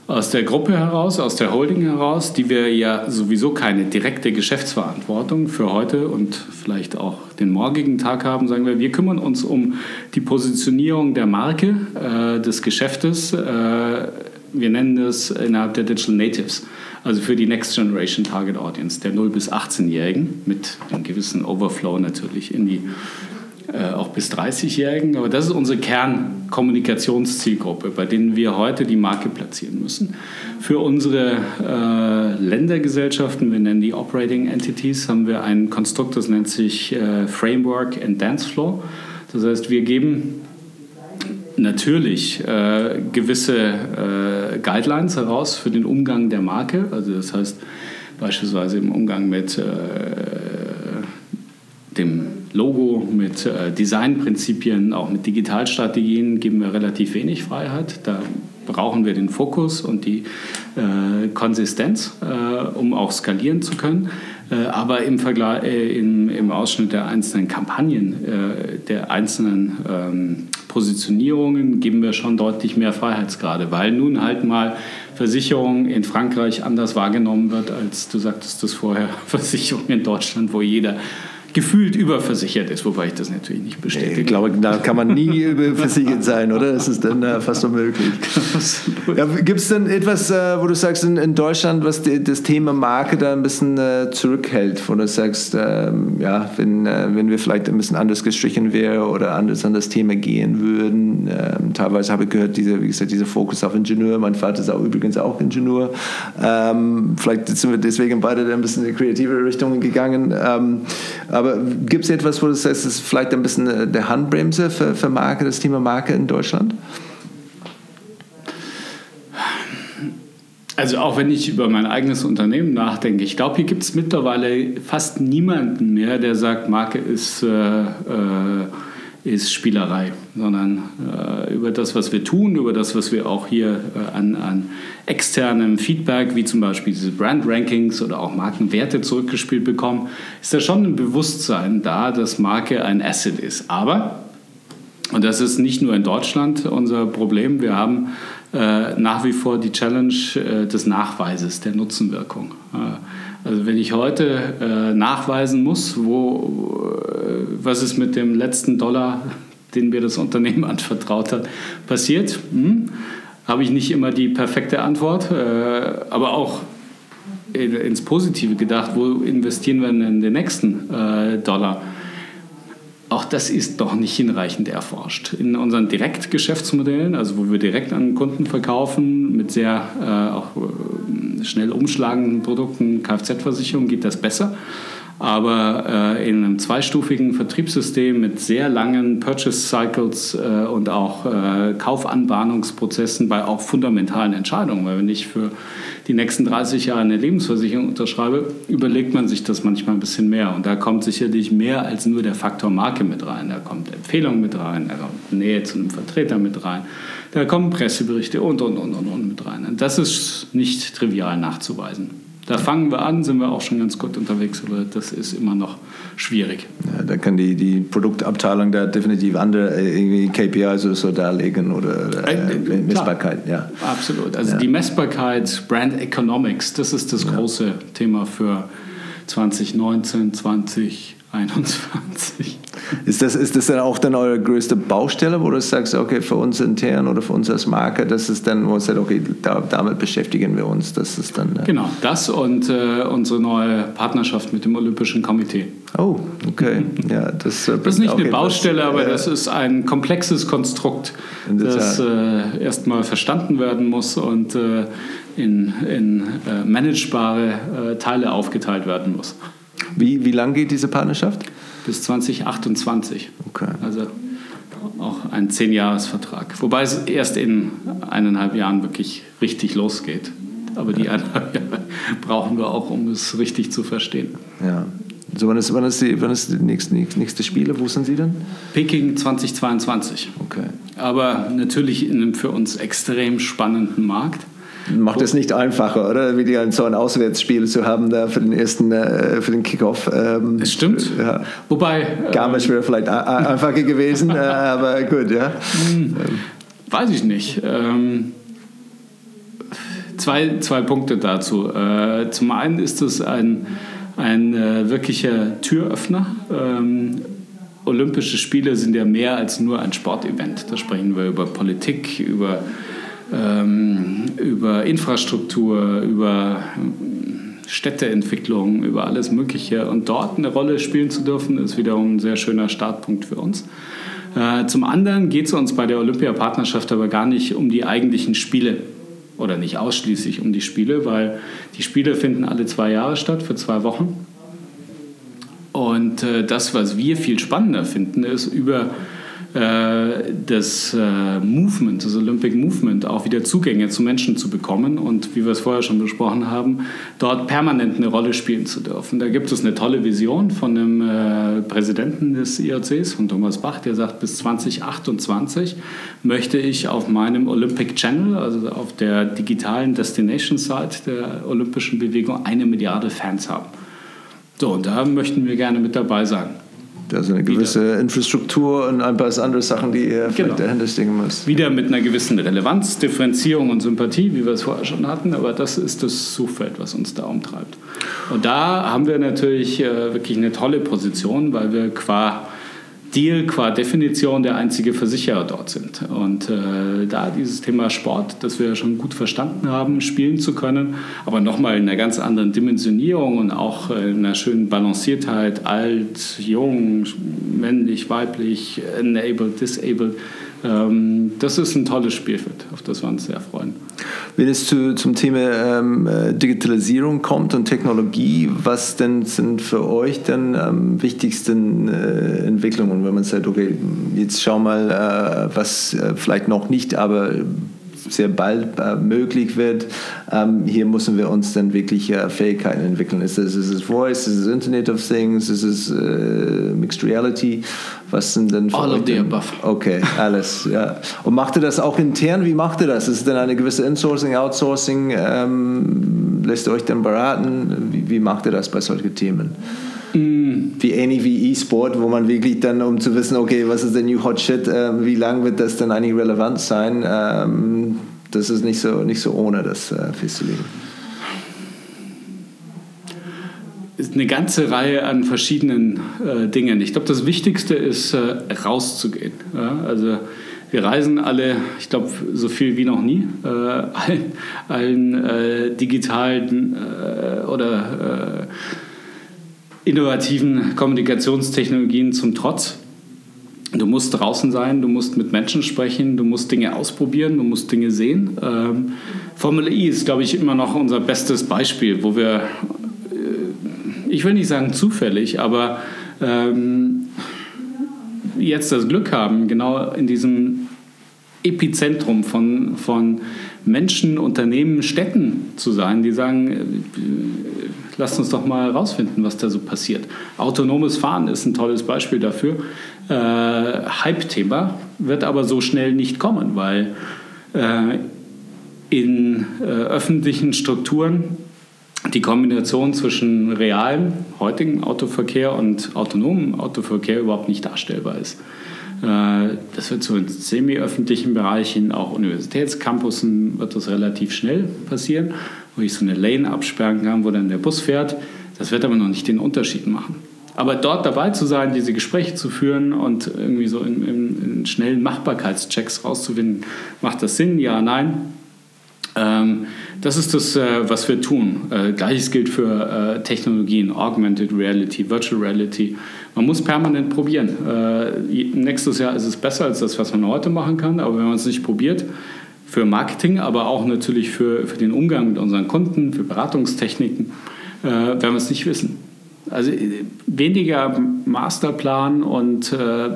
B: aus der Gruppe heraus, aus der Holding heraus, die wir ja sowieso keine direkte Geschäftsverantwortung für heute und vielleicht auch den morgigen Tag haben, sagen wir, wir kümmern uns um die Positionierung der Marke, äh, des Geschäftes. Äh, wir nennen das innerhalb der Digital Natives, also für die Next Generation Target Audience, der 0- bis 18-Jährigen, mit einem gewissen Overflow natürlich in die äh, auch bis 30-Jährigen. Aber das ist unsere Kernkommunikationszielgruppe, bei denen wir heute die Marke platzieren müssen. Für unsere äh, Ländergesellschaften, wir nennen die Operating Entities, haben wir ein Konstrukt, das nennt sich äh, Framework and Dance Flow. Das heißt, wir geben natürlich äh, gewisse äh, Guidelines heraus für den Umgang der Marke. Also das heißt beispielsweise im Umgang mit äh, dem Logo, mit äh, Designprinzipien, auch mit Digitalstrategien geben wir relativ wenig Freiheit. Da brauchen wir den Fokus und die äh, Konsistenz, äh, um auch skalieren zu können. Äh, aber im, Vergleich, äh, im, im, Ausschnitt der einzelnen Kampagnen, äh, der einzelnen ähm, Positionierungen geben wir schon deutlich mehr Freiheitsgrade, weil nun halt mal Versicherung in Frankreich anders wahrgenommen wird, als du sagtest das vorher, Versicherung in Deutschland, wo jeder gefühlt überversichert ist, wobei ich das natürlich nicht bestätige.
A: Ich glaube, da kann man nie überversichert sein, oder? Das ist dann äh, fast unmöglich. Ja, Gibt es denn etwas, äh, wo du sagst, in, in Deutschland, was die, das Thema Marke da ein bisschen äh, zurückhält, wo du sagst, ähm, ja, wenn, äh, wenn wir vielleicht ein bisschen anders gestrichen wären oder anders an das Thema gehen würden. Ähm, teilweise habe ich gehört, diese, wie gesagt, dieser Fokus auf Ingenieur. Mein Vater ist auch übrigens auch Ingenieur. Ähm, vielleicht sind wir deswegen beide ein bisschen in kreative Richtung gegangen. Ähm, aber gibt es etwas, wo du sagst, das ist vielleicht ein bisschen äh, der Handbremse für, für Marke, das Thema Marke in Deutschland?
B: Also auch wenn ich über mein eigenes Unternehmen nachdenke, ich glaube, hier gibt es mittlerweile fast niemanden mehr, der sagt, Marke ist, äh, äh, ist Spielerei, sondern äh, über das, was wir tun, über das, was wir auch hier äh, an, an externem Feedback, wie zum Beispiel diese Brand-Rankings oder auch Markenwerte zurückgespielt bekommen, ist da schon ein Bewusstsein da, dass Marke ein Asset ist. Aber, und das ist nicht nur in Deutschland unser Problem, wir haben äh, nach wie vor die Challenge äh, des Nachweises, der Nutzenwirkung. Also wenn ich heute äh, nachweisen muss, wo, was ist mit dem letzten Dollar, den mir das Unternehmen anvertraut hat, passiert, hm, habe ich nicht immer die perfekte Antwort, äh, aber auch ins Positive gedacht, wo investieren wir in den nächsten äh, Dollar? Auch das ist doch nicht hinreichend erforscht. In unseren Direktgeschäftsmodellen, also wo wir direkt an Kunden verkaufen, mit sehr äh, auch äh, schnell umschlagenden Produkten, Kfz-Versicherung, geht das besser. Aber äh, in einem zweistufigen Vertriebssystem mit sehr langen Purchase Cycles äh, und auch äh, Kaufanbahnungsprozessen bei auch fundamentalen Entscheidungen, weil wenn ich für die nächsten 30 Jahre eine Lebensversicherung unterschreibe, überlegt man sich das manchmal ein bisschen mehr. Und da kommt sicherlich mehr als nur der Faktor Marke mit rein. Da kommt Empfehlung mit rein, da kommt Nähe zu einem Vertreter mit rein, da kommen Presseberichte und, und, und, und, und mit rein. Und das ist nicht trivial nachzuweisen. Da fangen wir an, sind wir auch schon ganz gut unterwegs, aber das ist immer noch schwierig.
A: Ja, da kann die, die Produktabteilung da definitiv andere äh, KPIs oder so darlegen oder äh, äh, Messbarkeit. Ja.
B: Absolut. Also ja. die Messbarkeit, Brand Economics, das ist das große Thema für 2019, 2021.
A: Ist das, ist das dann auch dann eure größte Baustelle, wo du sagst, okay, für uns intern oder für uns als Marke, das ist dann, wo ihr sagt, okay, da, damit beschäftigen wir uns, das ist dann...
B: Äh genau, das und äh, unsere neue Partnerschaft mit dem Olympischen Komitee.
A: Oh, okay. Ja, das,
B: äh, das ist nicht eine Baustelle, was, aber äh, das ist ein komplexes Konstrukt, das äh, erstmal verstanden werden muss und in, in managebare Teile aufgeteilt werden muss.
A: Wie, wie lang geht diese Partnerschaft?
B: Bis 2028.
A: Okay.
B: Also auch ein Zehn-Jahres-Vertrag. Wobei es erst in eineinhalb Jahren wirklich richtig losgeht. Aber die eineinhalb Jahre brauchen wir auch, um es richtig zu verstehen.
A: Ja. So, wann ist, wann ist, die, wann ist die nächste, nächste Spiele? Wo sind Sie denn?
B: Peking 2022.
A: Okay.
B: Aber natürlich in einem für uns extrem spannenden Markt.
A: Macht es nicht einfacher, oder? Wie die so ein Auswärtsspiel zu haben da für den ersten, äh, für den Kickoff.
B: Ähm, das stimmt. Ja. Wobei.
A: Garmisch wäre vielleicht einfacher gewesen, äh, aber gut, ja. Hm,
B: weiß ich nicht. Ähm, zwei, zwei Punkte dazu. Äh, zum einen ist es ein, ein äh, wirklicher Türöffner. Ähm, Olympische Spiele sind ja mehr als nur ein Sportevent. Da sprechen wir über Politik, über ähm, über Infrastruktur, über ähm, Städteentwicklung, über alles Mögliche. Und dort eine Rolle spielen zu dürfen, ist wiederum ein sehr schöner Startpunkt für uns. Äh, zum anderen geht es uns bei der Olympia-Partnerschaft aber gar nicht um die eigentlichen Spiele oder nicht ausschließlich um die Spiele, weil die Spiele finden alle zwei Jahre statt, für zwei Wochen. Und äh, das, was wir viel spannender finden, ist über das äh, Movement, das Olympic Movement, auch wieder Zugänge zu Menschen zu bekommen und, wie wir es vorher schon besprochen haben, dort permanent eine Rolle spielen zu dürfen. Da gibt es eine tolle Vision von dem äh, Präsidenten des IOCs, von Thomas Bach, der sagt, bis 2028 möchte ich auf meinem Olympic Channel, also auf der digitalen Destination Site der olympischen Bewegung, eine Milliarde Fans haben. So, und da möchten wir gerne mit dabei sein.
A: Also eine gewisse Wieder. Infrastruktur und ein paar andere Sachen, die ihr vielleicht genau. dahinter stehen muss.
B: Wieder mit einer gewissen Relevanz, Differenzierung und Sympathie, wie wir es vorher schon hatten, aber das ist das Suchfeld, was uns da umtreibt. Und da haben wir natürlich äh, wirklich eine tolle Position, weil wir qua Deal qua Definition der einzige Versicherer dort sind. Und äh, da dieses Thema Sport, das wir schon gut verstanden haben, spielen zu können, aber nochmal in einer ganz anderen Dimensionierung und auch in einer schönen Balanciertheit, alt, jung, männlich, weiblich, enabled, disabled, ähm, das ist ein tolles Spielfeld, auf das wir uns sehr freuen.
A: Wenn es zu, zum Thema ähm, Digitalisierung kommt und Technologie, was denn sind für euch dann am wichtigsten äh, Entwicklungen, wenn man sagt, okay, jetzt schau mal, äh, was äh, vielleicht noch nicht, aber sehr bald äh, möglich wird. Ähm, hier müssen wir uns dann wirklich äh, Fähigkeiten entwickeln. Ist es, ist es Voice, ist es Internet of Things, ist es äh, Mixed Reality? Was sind denn
B: All of the above.
A: Okay, alles, ja. Und macht ihr das auch intern? Wie macht ihr das? Ist es denn eine gewisse Insourcing, Outsourcing? Ähm, lässt ihr euch dann beraten? Wie, wie macht ihr das bei solchen Themen? Mm. Wie ähnlich wie E-Sport, wo man wirklich dann, um zu wissen, okay, was ist der New Hot Shit, äh, wie lange wird das dann eigentlich relevant sein, ähm, das ist nicht so, nicht so ohne, das äh, festzulegen.
B: ist eine ganze Reihe an verschiedenen äh, Dingen. Ich glaube, das Wichtigste ist, äh, rauszugehen. Ja? Also wir reisen alle, ich glaube, so viel wie noch nie, äh, allen, allen äh, digitalen äh, oder innovativen Kommunikationstechnologien zum Trotz. Du musst draußen sein, du musst mit Menschen sprechen, du musst Dinge ausprobieren, du musst Dinge sehen. Ähm, Formel E ist, glaube ich, immer noch unser bestes Beispiel, wo wir, äh, ich will nicht sagen zufällig, aber ähm, jetzt das Glück haben, genau in diesem Epizentrum von, von Menschen, Unternehmen, Städten zu sein, die sagen, äh, lasst uns doch mal rausfinden, was da so passiert. Autonomes Fahren ist ein tolles Beispiel dafür. Äh, Hype-Thema wird aber so schnell nicht kommen, weil äh, in äh, öffentlichen Strukturen die Kombination zwischen realem, heutigen Autoverkehr und autonomem Autoverkehr überhaupt nicht darstellbar ist. Äh, das wird so in semi-öffentlichen Bereichen, auch Universitätscampussen, wird das relativ schnell passieren wo ich so eine Lane absperren kann, wo dann der Bus fährt. Das wird aber noch nicht den Unterschied machen. Aber dort dabei zu sein, diese Gespräche zu führen und irgendwie so in, in, in schnellen Machbarkeitschecks rauszufinden, macht das Sinn? Ja, nein. Ähm, das ist das, äh, was wir tun. Äh, Gleiches gilt für äh, Technologien, Augmented Reality, Virtual Reality. Man muss permanent probieren. Äh, nächstes Jahr ist es besser als das, was man heute machen kann, aber wenn man es nicht probiert, für Marketing, aber auch natürlich für, für den Umgang mit unseren Kunden, für Beratungstechniken, äh, werden wir es nicht wissen. Also weniger Masterplan und äh,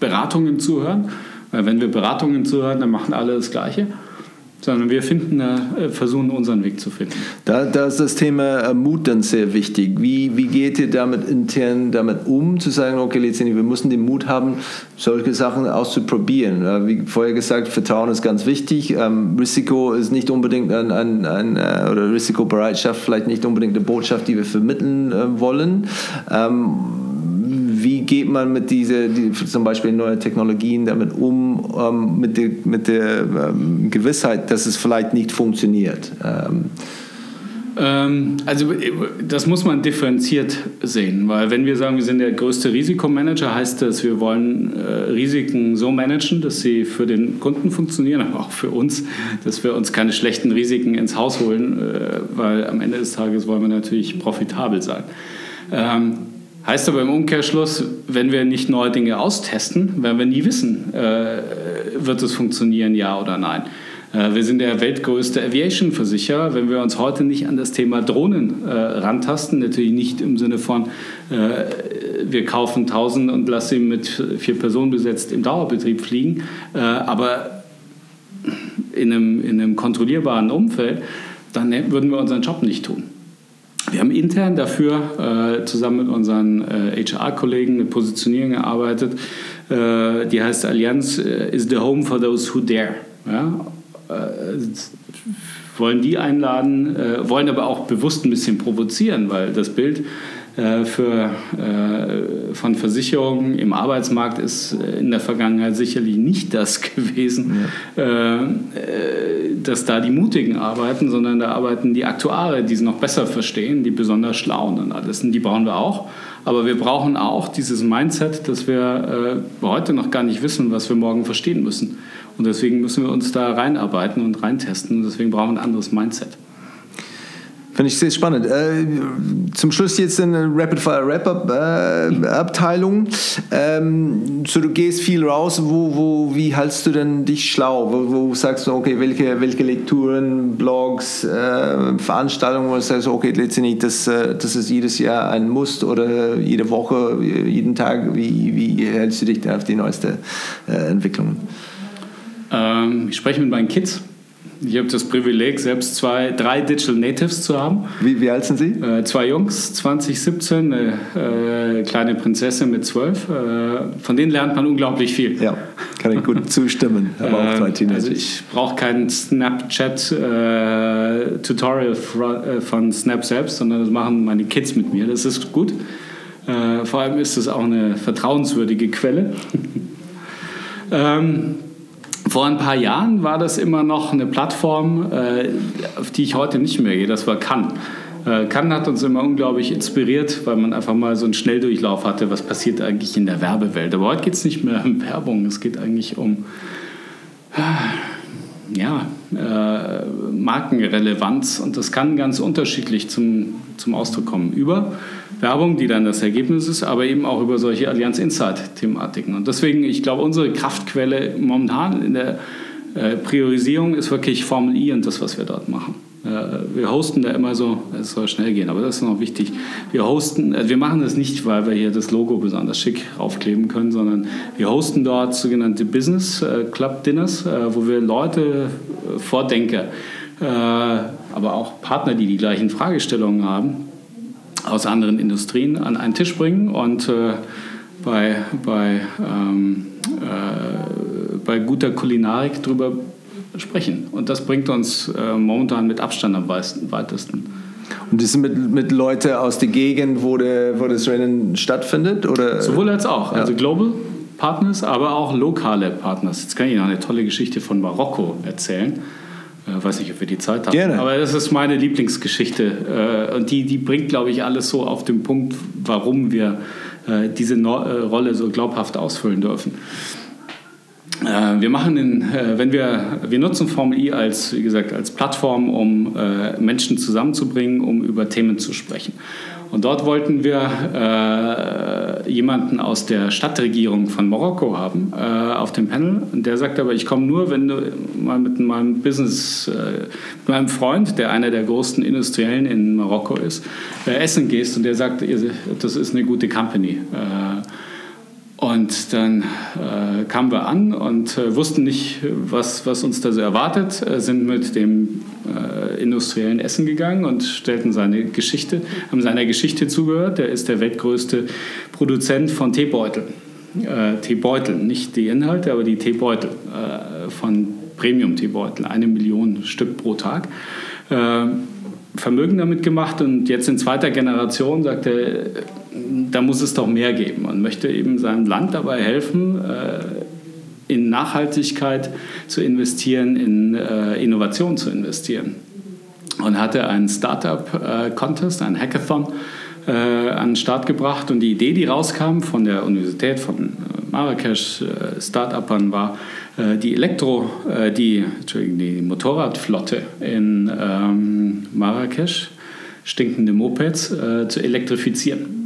B: Beratungen zuhören. Weil wenn wir Beratungen zuhören, dann machen alle das Gleiche sondern wir finden, äh, versuchen unseren Weg zu finden.
A: Da, da ist das Thema äh, Mut dann sehr wichtig. Wie, wie geht ihr damit intern damit um, zu sagen, okay, letztendlich, wir müssen den Mut haben, solche Sachen auszuprobieren. Wie vorher gesagt, Vertrauen ist ganz wichtig. Ähm, Risiko ist nicht unbedingt ein, ein, ein, äh, oder Risikobereitschaft vielleicht nicht unbedingt eine Botschaft, die wir vermitteln äh, wollen. Ähm, wie geht man mit diese, die, zum Beispiel neue Technologien damit um, ähm, mit der, mit der ähm, Gewissheit, dass es vielleicht nicht funktioniert? Ähm.
B: ähm also das muss man differenziert sehen, weil wenn wir sagen, wir sind der größte Risikomanager, heißt das, wir wollen äh, Risiken so managen, dass sie für den Kunden funktionieren, aber auch für uns, dass wir uns keine schlechten Risiken ins Haus holen, äh, weil am Ende des Tages wollen wir natürlich profitabel sein. Heißt aber im Umkehrschluss, wenn wir nicht neue Dinge austesten, werden wir nie wissen, äh, wird es funktionieren, ja oder nein. Äh, wir sind der weltgrößte Aviation-Versicherer. Wenn wir uns heute nicht an das Thema Drohnen äh, rantasten, natürlich nicht im Sinne von, äh, wir kaufen 1000 und lassen sie mit vier Personen besetzt im Dauerbetrieb fliegen, äh, aber in einem, in einem kontrollierbaren Umfeld, dann würden wir unseren Job nicht tun. Wir haben intern dafür äh, zusammen mit unseren äh, HR-Kollegen eine Positionierung erarbeitet, äh, die heißt Allianz äh, is the home for those who dare. Ja? Äh, wollen die einladen, äh, wollen aber auch bewusst ein bisschen provozieren, weil das Bild äh, für, von Versicherungen im Arbeitsmarkt ist in der Vergangenheit sicherlich nicht das gewesen, ja. Dass da die Mutigen arbeiten, sondern da arbeiten die Aktuare, die es noch besser verstehen, die besonders schlauen und alles. Und die brauchen wir auch. Aber wir brauchen auch dieses Mindset, dass wir heute noch gar nicht wissen, was wir morgen verstehen müssen. Und deswegen müssen wir uns da reinarbeiten und reintesten. Und deswegen brauchen wir ein anderes Mindset.
A: Finde ich sehr spannend. Äh, zum Schluss jetzt eine Rapid-Fire-Wrap-Up-Abteilung. Äh, ähm, so, du gehst viel raus. Wo, wo, wie hältst du denn dich schlau? Wo, wo sagst du, okay, welche, welche Lektüren, Blogs, äh, Veranstaltungen, wo du sagst, okay, letztendlich, das, äh, das ist jedes Jahr ein Muss oder jede Woche, jeden Tag. Wie, wie hältst du dich denn auf die neueste äh, Entwicklungen?
B: Ähm, ich spreche mit meinen Kids ich habe das Privileg, selbst zwei, drei Digital Natives zu haben.
A: Wie, wie alt sind Sie?
B: Äh, zwei Jungs, 2017, eine äh, kleine Prinzessin mit zwölf. Äh, von denen lernt man unglaublich viel.
A: Ja, kann ich gut zustimmen.
B: Aber auch zwei ähm, Teenager. Also ich brauche kein Snapchat-Tutorial äh, von Snap selbst, sondern das machen meine Kids mit mir. Das ist gut. Äh, vor allem ist es auch eine vertrauenswürdige Quelle. ähm, vor ein paar Jahren war das immer noch eine Plattform, äh, auf die ich heute nicht mehr gehe. Das war Cannes. Äh, Cannes hat uns immer unglaublich inspiriert, weil man einfach mal so einen Schnelldurchlauf hatte, was passiert eigentlich in der Werbewelt. Aber heute geht es nicht mehr um Werbung, es geht eigentlich um ja, äh, Markenrelevanz und das kann ganz unterschiedlich zum, zum Ausdruck kommen. Über Werbung, die dann das Ergebnis ist, aber eben auch über solche Allianz Insight-Thematiken. Und deswegen, ich glaube, unsere Kraftquelle momentan in der äh, Priorisierung ist wirklich Formel I und das, was wir dort machen. Äh, wir hosten da immer so, es soll schnell gehen, aber das ist noch wichtig. Wir hosten, äh, wir machen das nicht, weil wir hier das Logo besonders schick aufkleben können, sondern wir hosten dort sogenannte Business äh, Club Dinners, wo wir Leute, Vordenker, aber auch Partner, die die gleichen Fragestellungen haben, aus anderen Industrien an einen Tisch bringen und bei, bei, ähm, äh, bei guter Kulinarik darüber sprechen. Und das bringt uns äh, momentan mit Abstand am weitesten.
A: Und das sind mit, mit Leuten aus der Gegend, wo, der, wo das Rennen stattfindet? Oder?
B: Sowohl als auch. Ja. Also Global Partners, aber auch lokale Partners. Jetzt kann ich noch eine tolle Geschichte von Marokko erzählen. Äh, weiß nicht, ob wir die Zeit haben. Gerne. Aber das ist meine Lieblingsgeschichte. Äh, und die, die bringt, glaube ich, alles so auf den Punkt, warum wir äh, diese Rolle so glaubhaft ausfüllen dürfen. Wir machen in, wenn wir, wir nutzen Formel I als, wie gesagt, als Plattform, um Menschen zusammenzubringen, um über Themen zu sprechen. Und dort wollten wir äh, jemanden aus der Stadtregierung von Marokko haben äh, auf dem Panel. Und der sagte aber, ich komme nur, wenn du mal mit meinem Business, äh, mit meinem Freund, der einer der größten Industriellen in Marokko ist, äh, essen gehst. Und der sagte, das ist eine gute Company. Und dann äh, kamen wir an und äh, wussten nicht, was, was uns da so erwartet, äh, sind mit dem äh, industriellen Essen gegangen und stellten seine Geschichte, haben seiner Geschichte zugehört. Der ist der weltgrößte Produzent von Teebeuteln. Äh, Teebeuteln, nicht die Inhalte, aber die Teebeutel äh, von Premium-Teebeuteln, eine Million Stück pro Tag. Vermögen damit gemacht und jetzt in zweiter Generation sagt er, da muss es doch mehr geben und möchte eben seinem Land dabei helfen, äh, in Nachhaltigkeit zu investieren, in äh, Innovation zu investieren. Und hatte einen Startup-Contest, einen Hackathon äh, an den Start gebracht. Und die Idee, die rauskam von der Universität von Marrakesch, Start-Upern, war, die Elektro, die, die Motorradflotte in ähm, Marrakesch, stinkende Mopeds, zu elektrifizieren.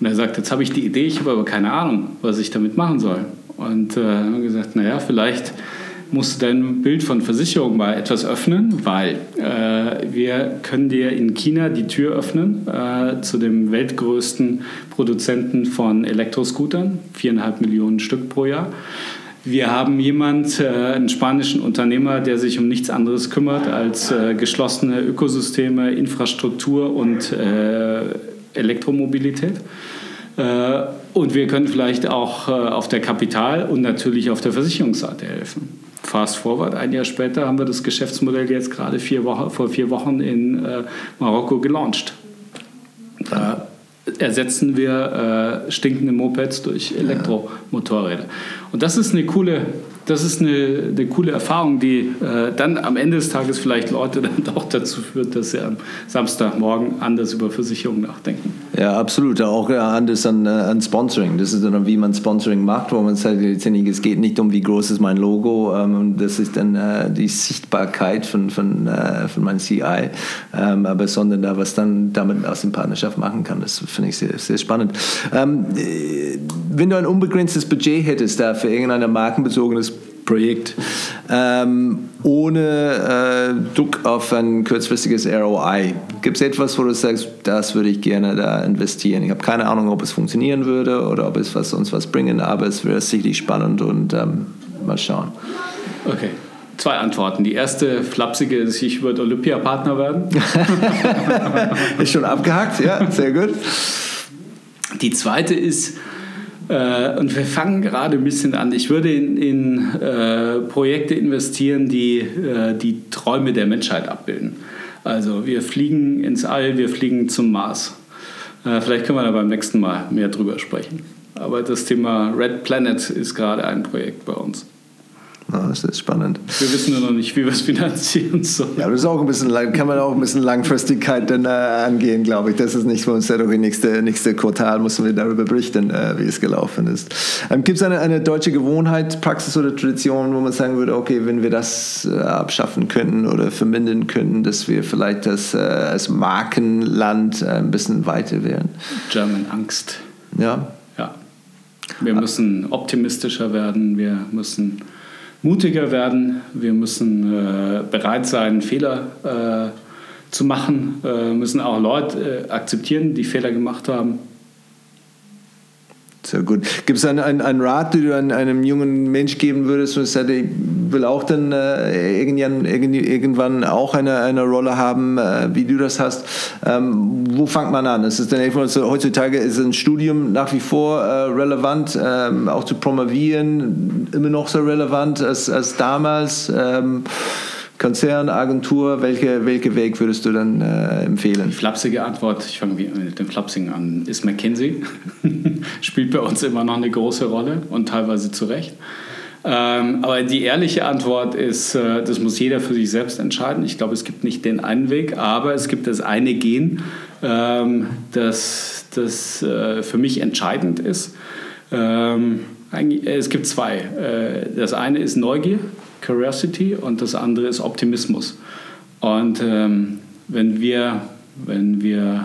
B: Und er sagt, jetzt habe ich die Idee, ich habe aber keine Ahnung, was ich damit machen soll. Und äh, haben gesagt, naja, vielleicht musst du dein Bild von Versicherung mal etwas öffnen, weil äh, wir können dir in China die Tür öffnen äh, zu dem weltgrößten Produzenten von Elektroscootern, viereinhalb Millionen Stück pro Jahr. Wir haben jemand, äh, einen spanischen Unternehmer, der sich um nichts anderes kümmert als äh, geschlossene Ökosysteme, Infrastruktur und äh, Elektromobilität. Äh, und wir können vielleicht auch äh, auf der Kapital- und natürlich auf der Versicherungsseite helfen. Fast forward, ein Jahr später haben wir das Geschäftsmodell jetzt gerade vier Wochen, vor vier Wochen in äh, Marokko gelauncht. Da ersetzen wir stinkende Mopeds durch Elektromotorräder. Und das ist eine coole das ist eine, eine coole Erfahrung, die äh, dann am Ende des Tages vielleicht Leute dann auch dazu führt, dass sie am Samstagmorgen anders über Versicherungen nachdenken.
A: Ja, absolut. Auch ja, anders an, äh, an Sponsoring. Das ist dann, wie man Sponsoring macht, wo man sagt, es geht nicht um, wie groß ist mein Logo. Ähm, das ist dann äh, die Sichtbarkeit von, von, äh, von meinem CI, ähm, aber sondern da, was dann damit aus dem Partnerschaft machen kann. Das finde ich sehr, sehr spannend. Ähm, äh, wenn du ein unbegrenztes Budget hättest da für irgendein markenbezogenes Projekt, ähm, ohne äh, Druck auf ein kurzfristiges ROI. Gibt es etwas, wo du sagst, das würde ich gerne da investieren? Ich habe keine Ahnung, ob es funktionieren würde oder ob es was, uns was bringen, aber es wäre sicherlich spannend und ähm, mal schauen.
B: Okay. Zwei Antworten. Die erste flapsige ist, ich würde Olympiapartner werden.
A: ist schon abgehakt, ja, sehr gut.
B: Die zweite ist, äh, und wir fangen gerade ein bisschen an. Ich würde in, in äh, Projekte investieren, die äh, die Träume der Menschheit abbilden. Also wir fliegen ins All, wir fliegen zum Mars. Äh, vielleicht können wir da beim nächsten Mal mehr drüber sprechen. Aber das Thema Red Planet ist gerade ein Projekt bei uns.
A: Ja, das ist spannend.
B: Wir wissen nur noch nicht, wie wir es finanzieren sollen.
A: Ja, das ist auch ein bisschen, kann man auch ein bisschen Langfristigkeit dann äh, angehen, glaube ich. Das ist nicht für uns, doch im nächsten nächste Quartal müssen wir darüber berichten, äh, wie es gelaufen ist. Ähm, Gibt es eine, eine deutsche Gewohnheit, Praxis oder Tradition, wo man sagen würde, okay, wenn wir das äh, abschaffen könnten oder vermindern könnten, dass wir vielleicht das äh, als Markenland äh, ein bisschen weiter wären?
B: German Angst.
A: Ja.
B: Ja. Wir müssen optimistischer werden, wir müssen mutiger werden, wir müssen äh, bereit sein, Fehler äh, zu machen, äh, müssen auch Leute äh, akzeptieren, die Fehler gemacht haben.
A: Sehr gut. Gibt es einen, einen, einen, Rat, den du einem jungen Mensch geben würdest, und sagst, ich will auch dann äh, irgendwann, irgendwann auch eine, eine Rolle haben, äh, wie du das hast? Ähm, wo fängt man an? Ist es denn heutzutage ist ein Studium nach wie vor äh, relevant, ähm, auch zu promovieren, immer noch so relevant als, als damals? Ähm, Konzern, Agentur, welche, welche Weg würdest du dann äh, empfehlen?
B: Flapsige Antwort, ich fange mit dem Flapsigen an, ist McKinsey. Spielt bei uns immer noch eine große Rolle und teilweise zu Recht. Ähm, aber die ehrliche Antwort ist, äh, das muss jeder für sich selbst entscheiden. Ich glaube, es gibt nicht den einen Weg, aber es gibt das eine Gen, ähm, das, das äh, für mich entscheidend ist. Ähm, es gibt zwei. Äh, das eine ist Neugier Curiosity und das andere ist Optimismus. Und ähm, wenn wir, wenn wir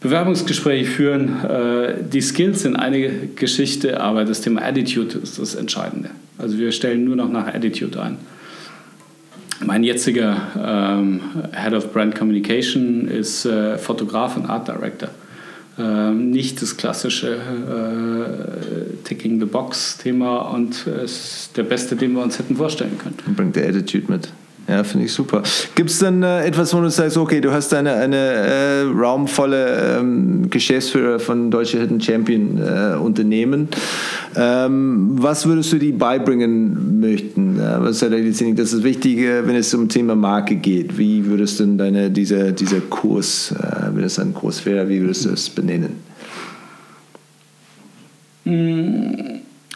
B: Bewerbungsgespräche führen. Äh, die Skills sind eine Geschichte, aber das Thema Attitude ist das Entscheidende. Also wir stellen nur noch nach Attitude ein. Mein jetziger ähm, Head of Brand Communication ist äh, Fotograf und Art Director. Ähm, nicht das klassische äh, Ticking the Box Thema und ist der beste, den wir uns hätten vorstellen können.
A: Und bringt der Attitude mit. Ja, finde ich super. Gibt es dann äh, etwas, wo du sagst, okay, du hast eine, eine äh, raumvolle ähm, Geschäftsführer von Deutsche Hidden Champion äh, Unternehmen. Ähm, was würdest du die beibringen möchten? Äh, was das ist wichtig, wenn es um Thema Marke geht. Wie würdest du deine, dieser, dieser Kurs, äh, wenn es ein Kurs wäre, wie würdest du es benennen?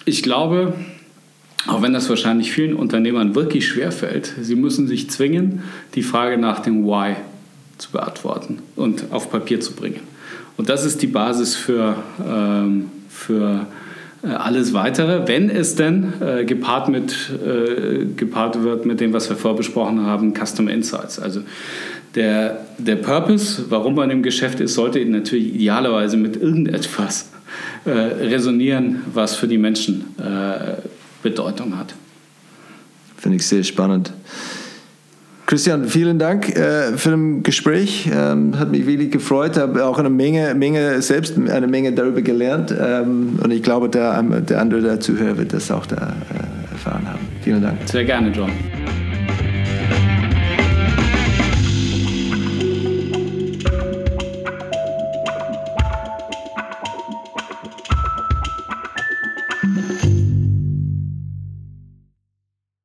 B: Ich glaube, auch wenn das wahrscheinlich vielen Unternehmern wirklich schwerfällt, sie müssen sich zwingen, die Frage nach dem Why zu beantworten und auf Papier zu bringen. Und das ist die Basis für, ähm, für äh, alles Weitere, wenn es denn äh, gepaart, mit, äh, gepaart wird mit dem, was wir vorbesprochen haben, Custom Insights. Also der, der Purpose, warum man im Geschäft ist, sollte natürlich idealerweise mit irgendetwas äh, resonieren, was für die Menschen äh, Bedeutung hat.
A: Finde ich sehr spannend. Christian, vielen Dank äh, für das Gespräch. Ähm, hat mich wirklich gefreut. Habe auch eine Menge, Menge selbst eine Menge darüber gelernt. Ähm, und ich glaube, der, der andere der Zuhörer wird das auch da äh, erfahren haben. Vielen Dank.
B: Sehr gerne, John.